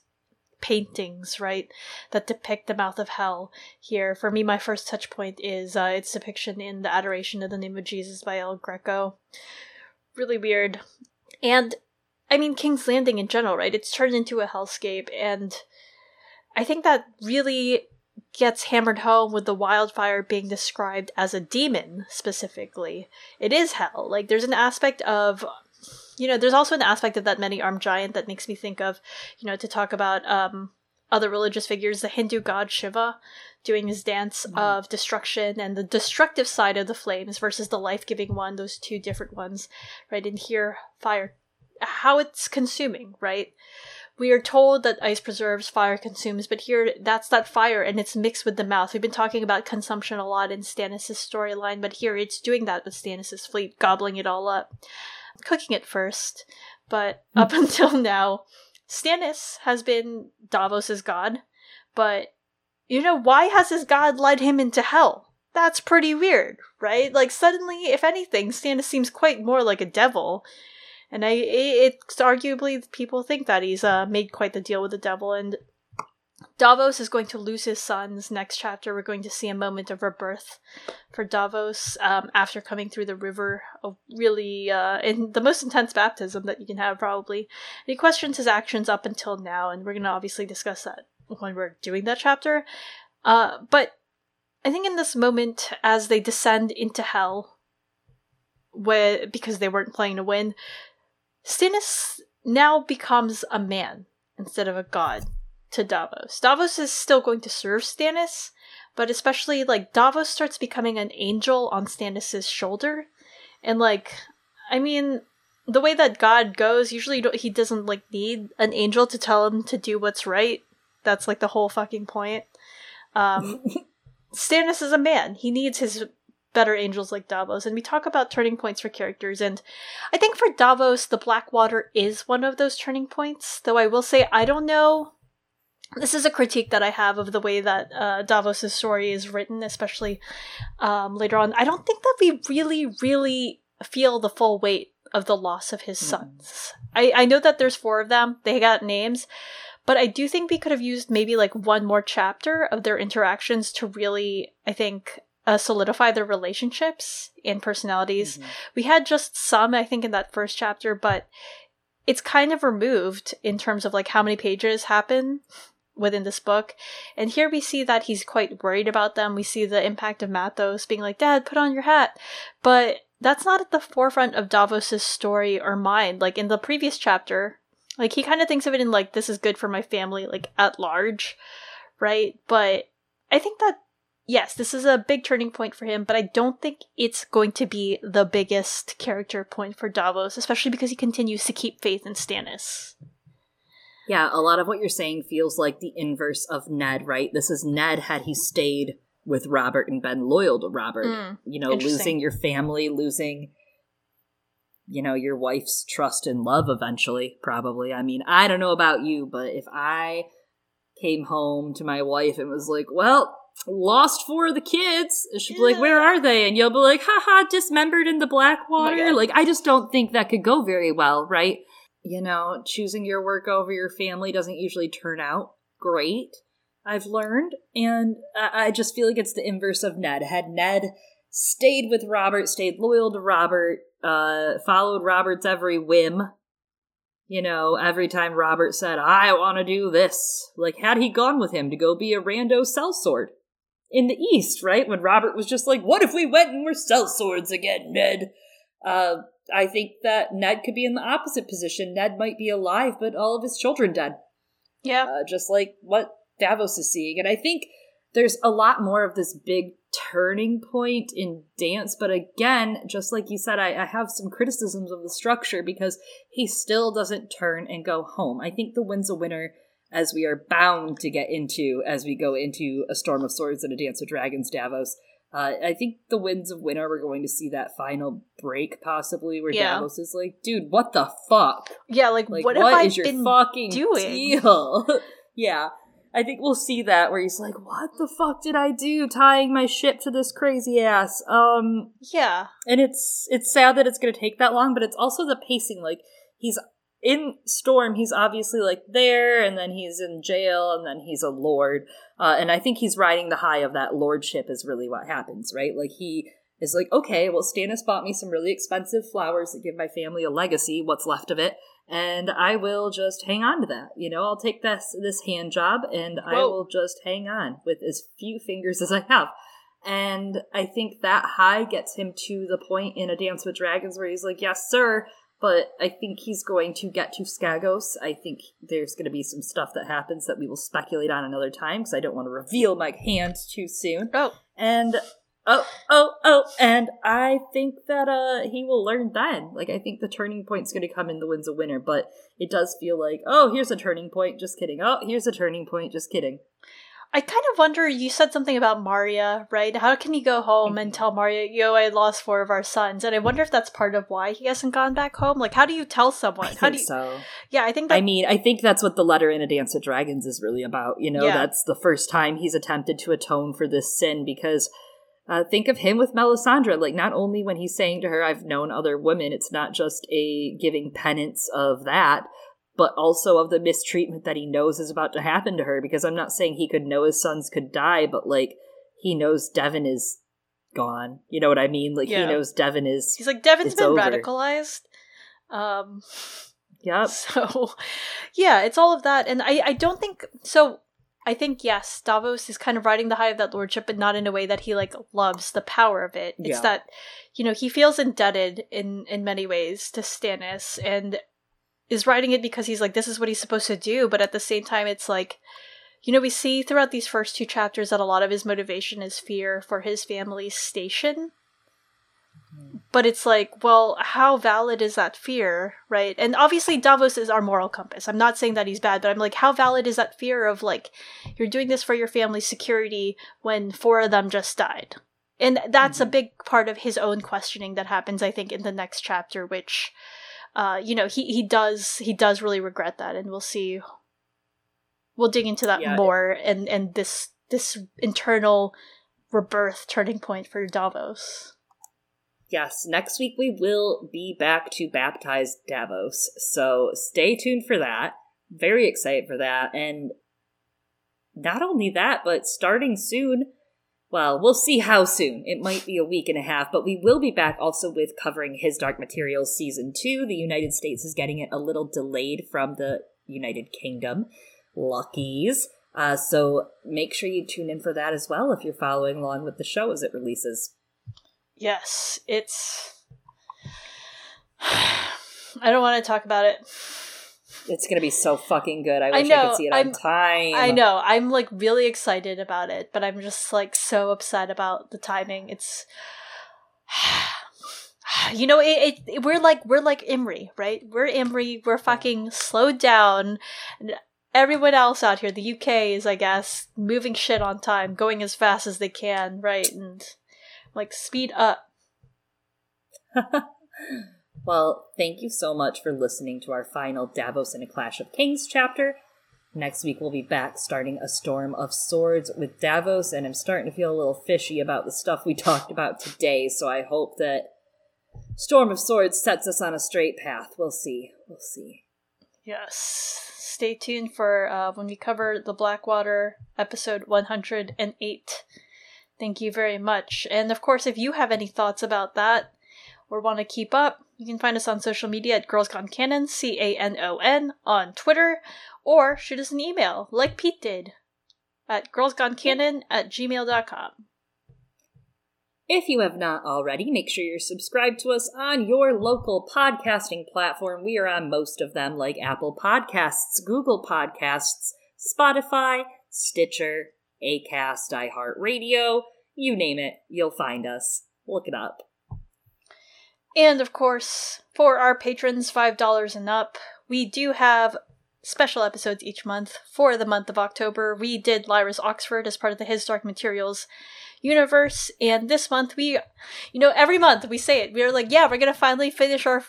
paintings, right, that depict the mouth of hell here. For me, my first touch point is uh, its depiction in The Adoration of the Name of Jesus by El Greco. Really weird. And, I mean, King's Landing in general, right? It's turned into a hellscape, and I think that really gets hammered home with the wildfire being described as a demon specifically. It is hell. Like there's an aspect of you know, there's also an aspect of that many armed giant that makes me think of, you know, to talk about um other religious figures, the Hindu god Shiva doing his dance mm-hmm. of destruction and the destructive side of the flames versus the life giving one, those two different ones, right? And here, fire, how it's consuming, right? we are told that ice preserves, fire consumes, but here that's that fire and it's mixed with the mouth. We've been talking about consumption a lot in Stannis' storyline, but here it's doing that with Stannis' fleet, gobbling it all up, cooking it first. But mm. up until now, Stannis has been Davos's god, but you know, why has his god led him into hell? That's pretty weird, right? Like, suddenly, if anything, Stannis seems quite more like a devil and I it's arguably people think that he's uh, made quite the deal with the devil and Davos is going to lose his sons. Next chapter, we're going to see a moment of rebirth for Davos um, after coming through the river. A really, uh, in the most intense baptism that you can have, probably. And he questions his actions up until now, and we're going to obviously discuss that when we're doing that chapter. Uh, but I think in this moment, as they descend into hell, where because they weren't playing to win, Stannis now becomes a man instead of a god to Davos. Davos is still going to serve Stannis, but especially like Davos starts becoming an angel on Stannis's shoulder. And like I mean, the way that God goes, usually he doesn't like need an angel to tell him to do what's right. That's like the whole fucking point. Um Stannis is a man. He needs his better angels like Davos. And we talk about turning points for characters. And I think for Davos, the Blackwater is one of those turning points. Though I will say, I don't know. This is a critique that I have of the way that uh, Davos' story is written, especially um, later on. I don't think that we really, really feel the full weight of the loss of his mm. sons. I, I know that there's four of them, they got names, but I do think we could have used maybe like one more chapter of their interactions to really, I think, uh, solidify their relationships and personalities. Mm-hmm. We had just some, I think, in that first chapter, but it's kind of removed in terms of like how many pages happen within this book. And here we see that he's quite worried about them. We see the impact of Matthos being like, Dad, put on your hat. But that's not at the forefront of Davos's story or mind. Like in the previous chapter, like he kind of thinks of it in like, this is good for my family, like at large, right? But I think that yes, this is a big turning point for him, but I don't think it's going to be the biggest character point for Davos, especially because he continues to keep faith in Stannis. Yeah, a lot of what you're saying feels like the inverse of Ned, right? This is Ned had he stayed with Robert and been loyal to Robert. Mm, you know, losing your family, losing you know, your wife's trust and love eventually, probably. I mean, I don't know about you, but if I came home to my wife and was like, well, lost four of the kids. She'd be like, "Where are they?" And you'll be like, "Haha, dismembered in the Blackwater." Oh like, I just don't think that could go very well, right? You know, choosing your work over your family doesn't usually turn out great. I've learned, and I just feel like it's the inverse of Ned. Had Ned stayed with Robert, stayed loyal to Robert, uh, followed Robert's every whim, you know, every time Robert said, I want to do this, like, had he gone with him to go be a rando sellsword? in the East, right? When Robert was just like, "What if we went and were sellswords again, Ned?" Uh, I think that Ned could be in the opposite position. Ned might be alive, but all of his children dead. Yeah, uh, just like what Davos is seeing, and I think there's a lot more of this big turning point in dance. But again, just like you said, I, I have some criticisms of the structure because he still doesn't turn and go home. I think the Winds of Winter, as we are bound to get into as we go into A Storm of Swords and A Dance with Dragons Davos. Uh, I think the Winds of Winter, we're going to see that final break possibly where yeah. Davos is like, dude, what the fuck? Yeah, like, like what, what is your fucking doing? deal? yeah. I think we'll see that where he's like, "What the fuck did I do tying my ship to this crazy ass?" Um Yeah. and it's it's sad that it's going to take that long, but it's also the pacing like he's in Storm, he's obviously like there and then he's in jail and then he's a lord. Uh, and I think he's riding the high of that lordship is really what happens, right? Like he is like, okay, well, Stannis bought me some really expensive flowers that give my family a legacy, what's left of it, and I will just hang on to that. You know, I'll take this this hand job and I will just hang on with as few fingers as I have. And I think that high gets him to the point in A Dance with Dragons where he's like, yes, sir. But I think he's going to get to Skagos. I think there's going to be some stuff that happens that we will speculate on another time because I don't want to reveal my hand too soon. Oh, And oh, oh, oh, and I think that uh he will learn then. Like I think the turning point's going to come in the Winds of Winter, but it does feel like oh, here's a turning point. Just kidding. Oh, here's a turning point. Just kidding. I kind of wonder. You said something about Marya, right? How can he go home and tell Marya, "Yo, I lost four of our sons"? And I wonder if that's part of why he hasn't gone back home. Like, how do you tell someone? I how think do you? so. Yeah, I think that. I mean, I think that's what the letter in A Dance of Dragons is really about. You know, Yeah. that's the first time he's attempted to atone for this sin because uh, think of him with Melisandre. Like, not only when he's saying to her, I've known other women, it's not just a giving penance of that, but also of the mistreatment that he knows is about to happen to her. Because I'm not saying he could know his sons could die, but like, he knows Devan is gone. You know what I mean? Like, Yeah. he knows Devan is. he's like Devan's been over. radicalized. Um. Yep. So, yeah, it's all of that, and I I don't think so. I think yes, Davos is kind of riding the high of that lordship, but not in a way that he like loves the power of it. It's Yeah. that you know he feels indebted in in many ways to Stannis, and is writing it because he's like this is what he's supposed to do. But at the same time, it's like you know we see throughout these first two chapters that a lot of his motivation is fear for his family's station. But it's like, well, how valid is that fear, right? And obviously, Davos is our moral compass. I'm not saying that he's bad, but I'm like, how valid is that fear of like, you're doing this for your family's security when four of them just died? And that's a Mhm. big part of his own questioning that happens, I think, in the next chapter, which, uh, you know, he, he does he does really regret that, and we'll see. We'll dig into that Yeah. more, and and this this internal rebirth turning point for Davos. Yes, next week we will be back to baptize Davos. So stay tuned for that. Very excited for that. And not only that, but starting soon, well, we'll see how soon. It might be a week and a half, but we will be back also with covering His Dark Materials Season 2. The United States is getting it a little delayed from the United Kingdom. Luckies. Uh, so make sure you tune in for that as well if you're following along with the show as it releases. Yes, it's. I don't want to talk about it. It's gonna be so fucking good. I I wish I, know, could see it I'm- on time. I know. I'm like really excited about it, but I'm just like so upset about the timing. It's. You know, it, it. We're like we're like Imry, right? We're Imry. We're fucking slowed down. And everyone else out here, the UK is, I guess, moving shit on time, going as fast as they can, right? And like speed up. well, thank you so much for listening to our final Davos and a Clash of Kings chapter. Next week we'll be back starting a storm of swords with Davos, and I'm starting to feel a little fishy about the stuff we talked about today, so I hope that Storm of Swords sets us on a straight path. We'll see. We'll see. Yes. Stay tuned for uh, when we cover the Blackwater episode 108. Thank you very much. And of course, if you have any thoughts about that or want to keep up, you can find us on social media at Girls Gone Canon, C A N O N, on Twitter, or shoot us an email like Pete did at girlsgonecanon at gmail.com. If you have not already, make sure you're subscribed to us on your local podcasting platform. We are on most of them, like Apple Podcasts, Google Podcasts, Spotify, Stitcher, Acast, iHeartRadio. You name it, you'll find us. Look it up. And of course, for our patrons, $5 and up, we do have special episodes each month. For the month of October, we did Lyra's Oxford as part of the His Dark Materials universe. And this month, we, you know, every month we say it. We're like, yeah, we're going to finally finish our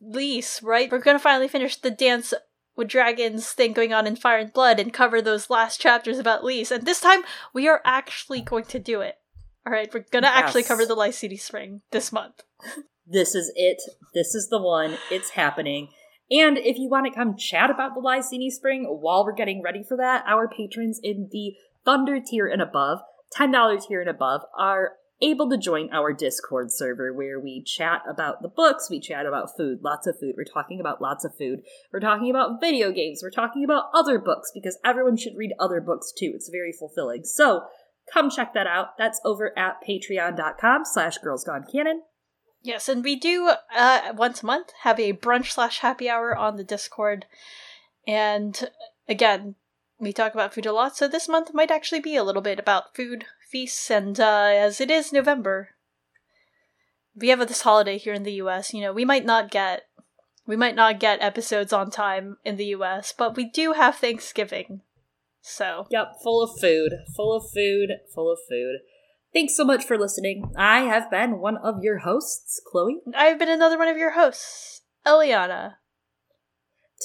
lease, right? We're going to finally finish the Dance with dragons thing going on in Fire and Blood and cover those last chapters about Lys. And this time we are actually going to do it. All right, we're gonna actually cover the Lysene Spring this month. This is it. This is the one. It's happening. And if you want to come chat about the Lysene Spring while we're getting ready for that, our patrons in the Thunder tier and above, $10 tier and above, are able to join our Discord server where we chat about the books, we chat about food, lots of food. We're talking about lots of food. We're talking about video games. We're talking about other books because everyone should read other books too. It's very fulfilling. So come check that out. That's over at patreon.com slash girls gone canon. Yes, and we do uh, once a month have a brunch slash happy hour on the Discord. And again, we talk about food a lot, so this month might actually be a little bit about food, feasts, and uh, as it is November, we have this holiday here in the US. You know, we might not get we might not get episodes on time in the US, but we do have Thanksgiving. So Yep, full of food, full of food, full of food. Thanks so much for listening. I have been one of your hosts, Chloe. I've been another one of your hosts, Eliana.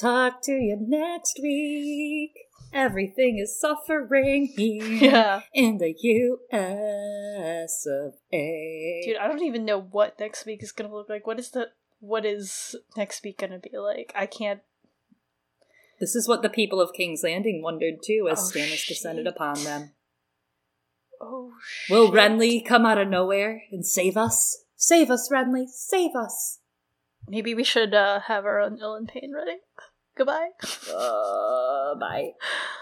Talk to you next week. Everything is suffering here Yeah. in the U.S. of A. Dude, I don't even know what next week is gonna look like. What is the what is next week gonna be like? I can't This is what the people of King's Landing wondered too as Oh, Stannis descended upon them. Oh Will shit. Renly come out of nowhere and save us? Save us, Renly! Save us! Maybe we should uh have our own Ilyn Payne ready. Goodbye. Uh, bye.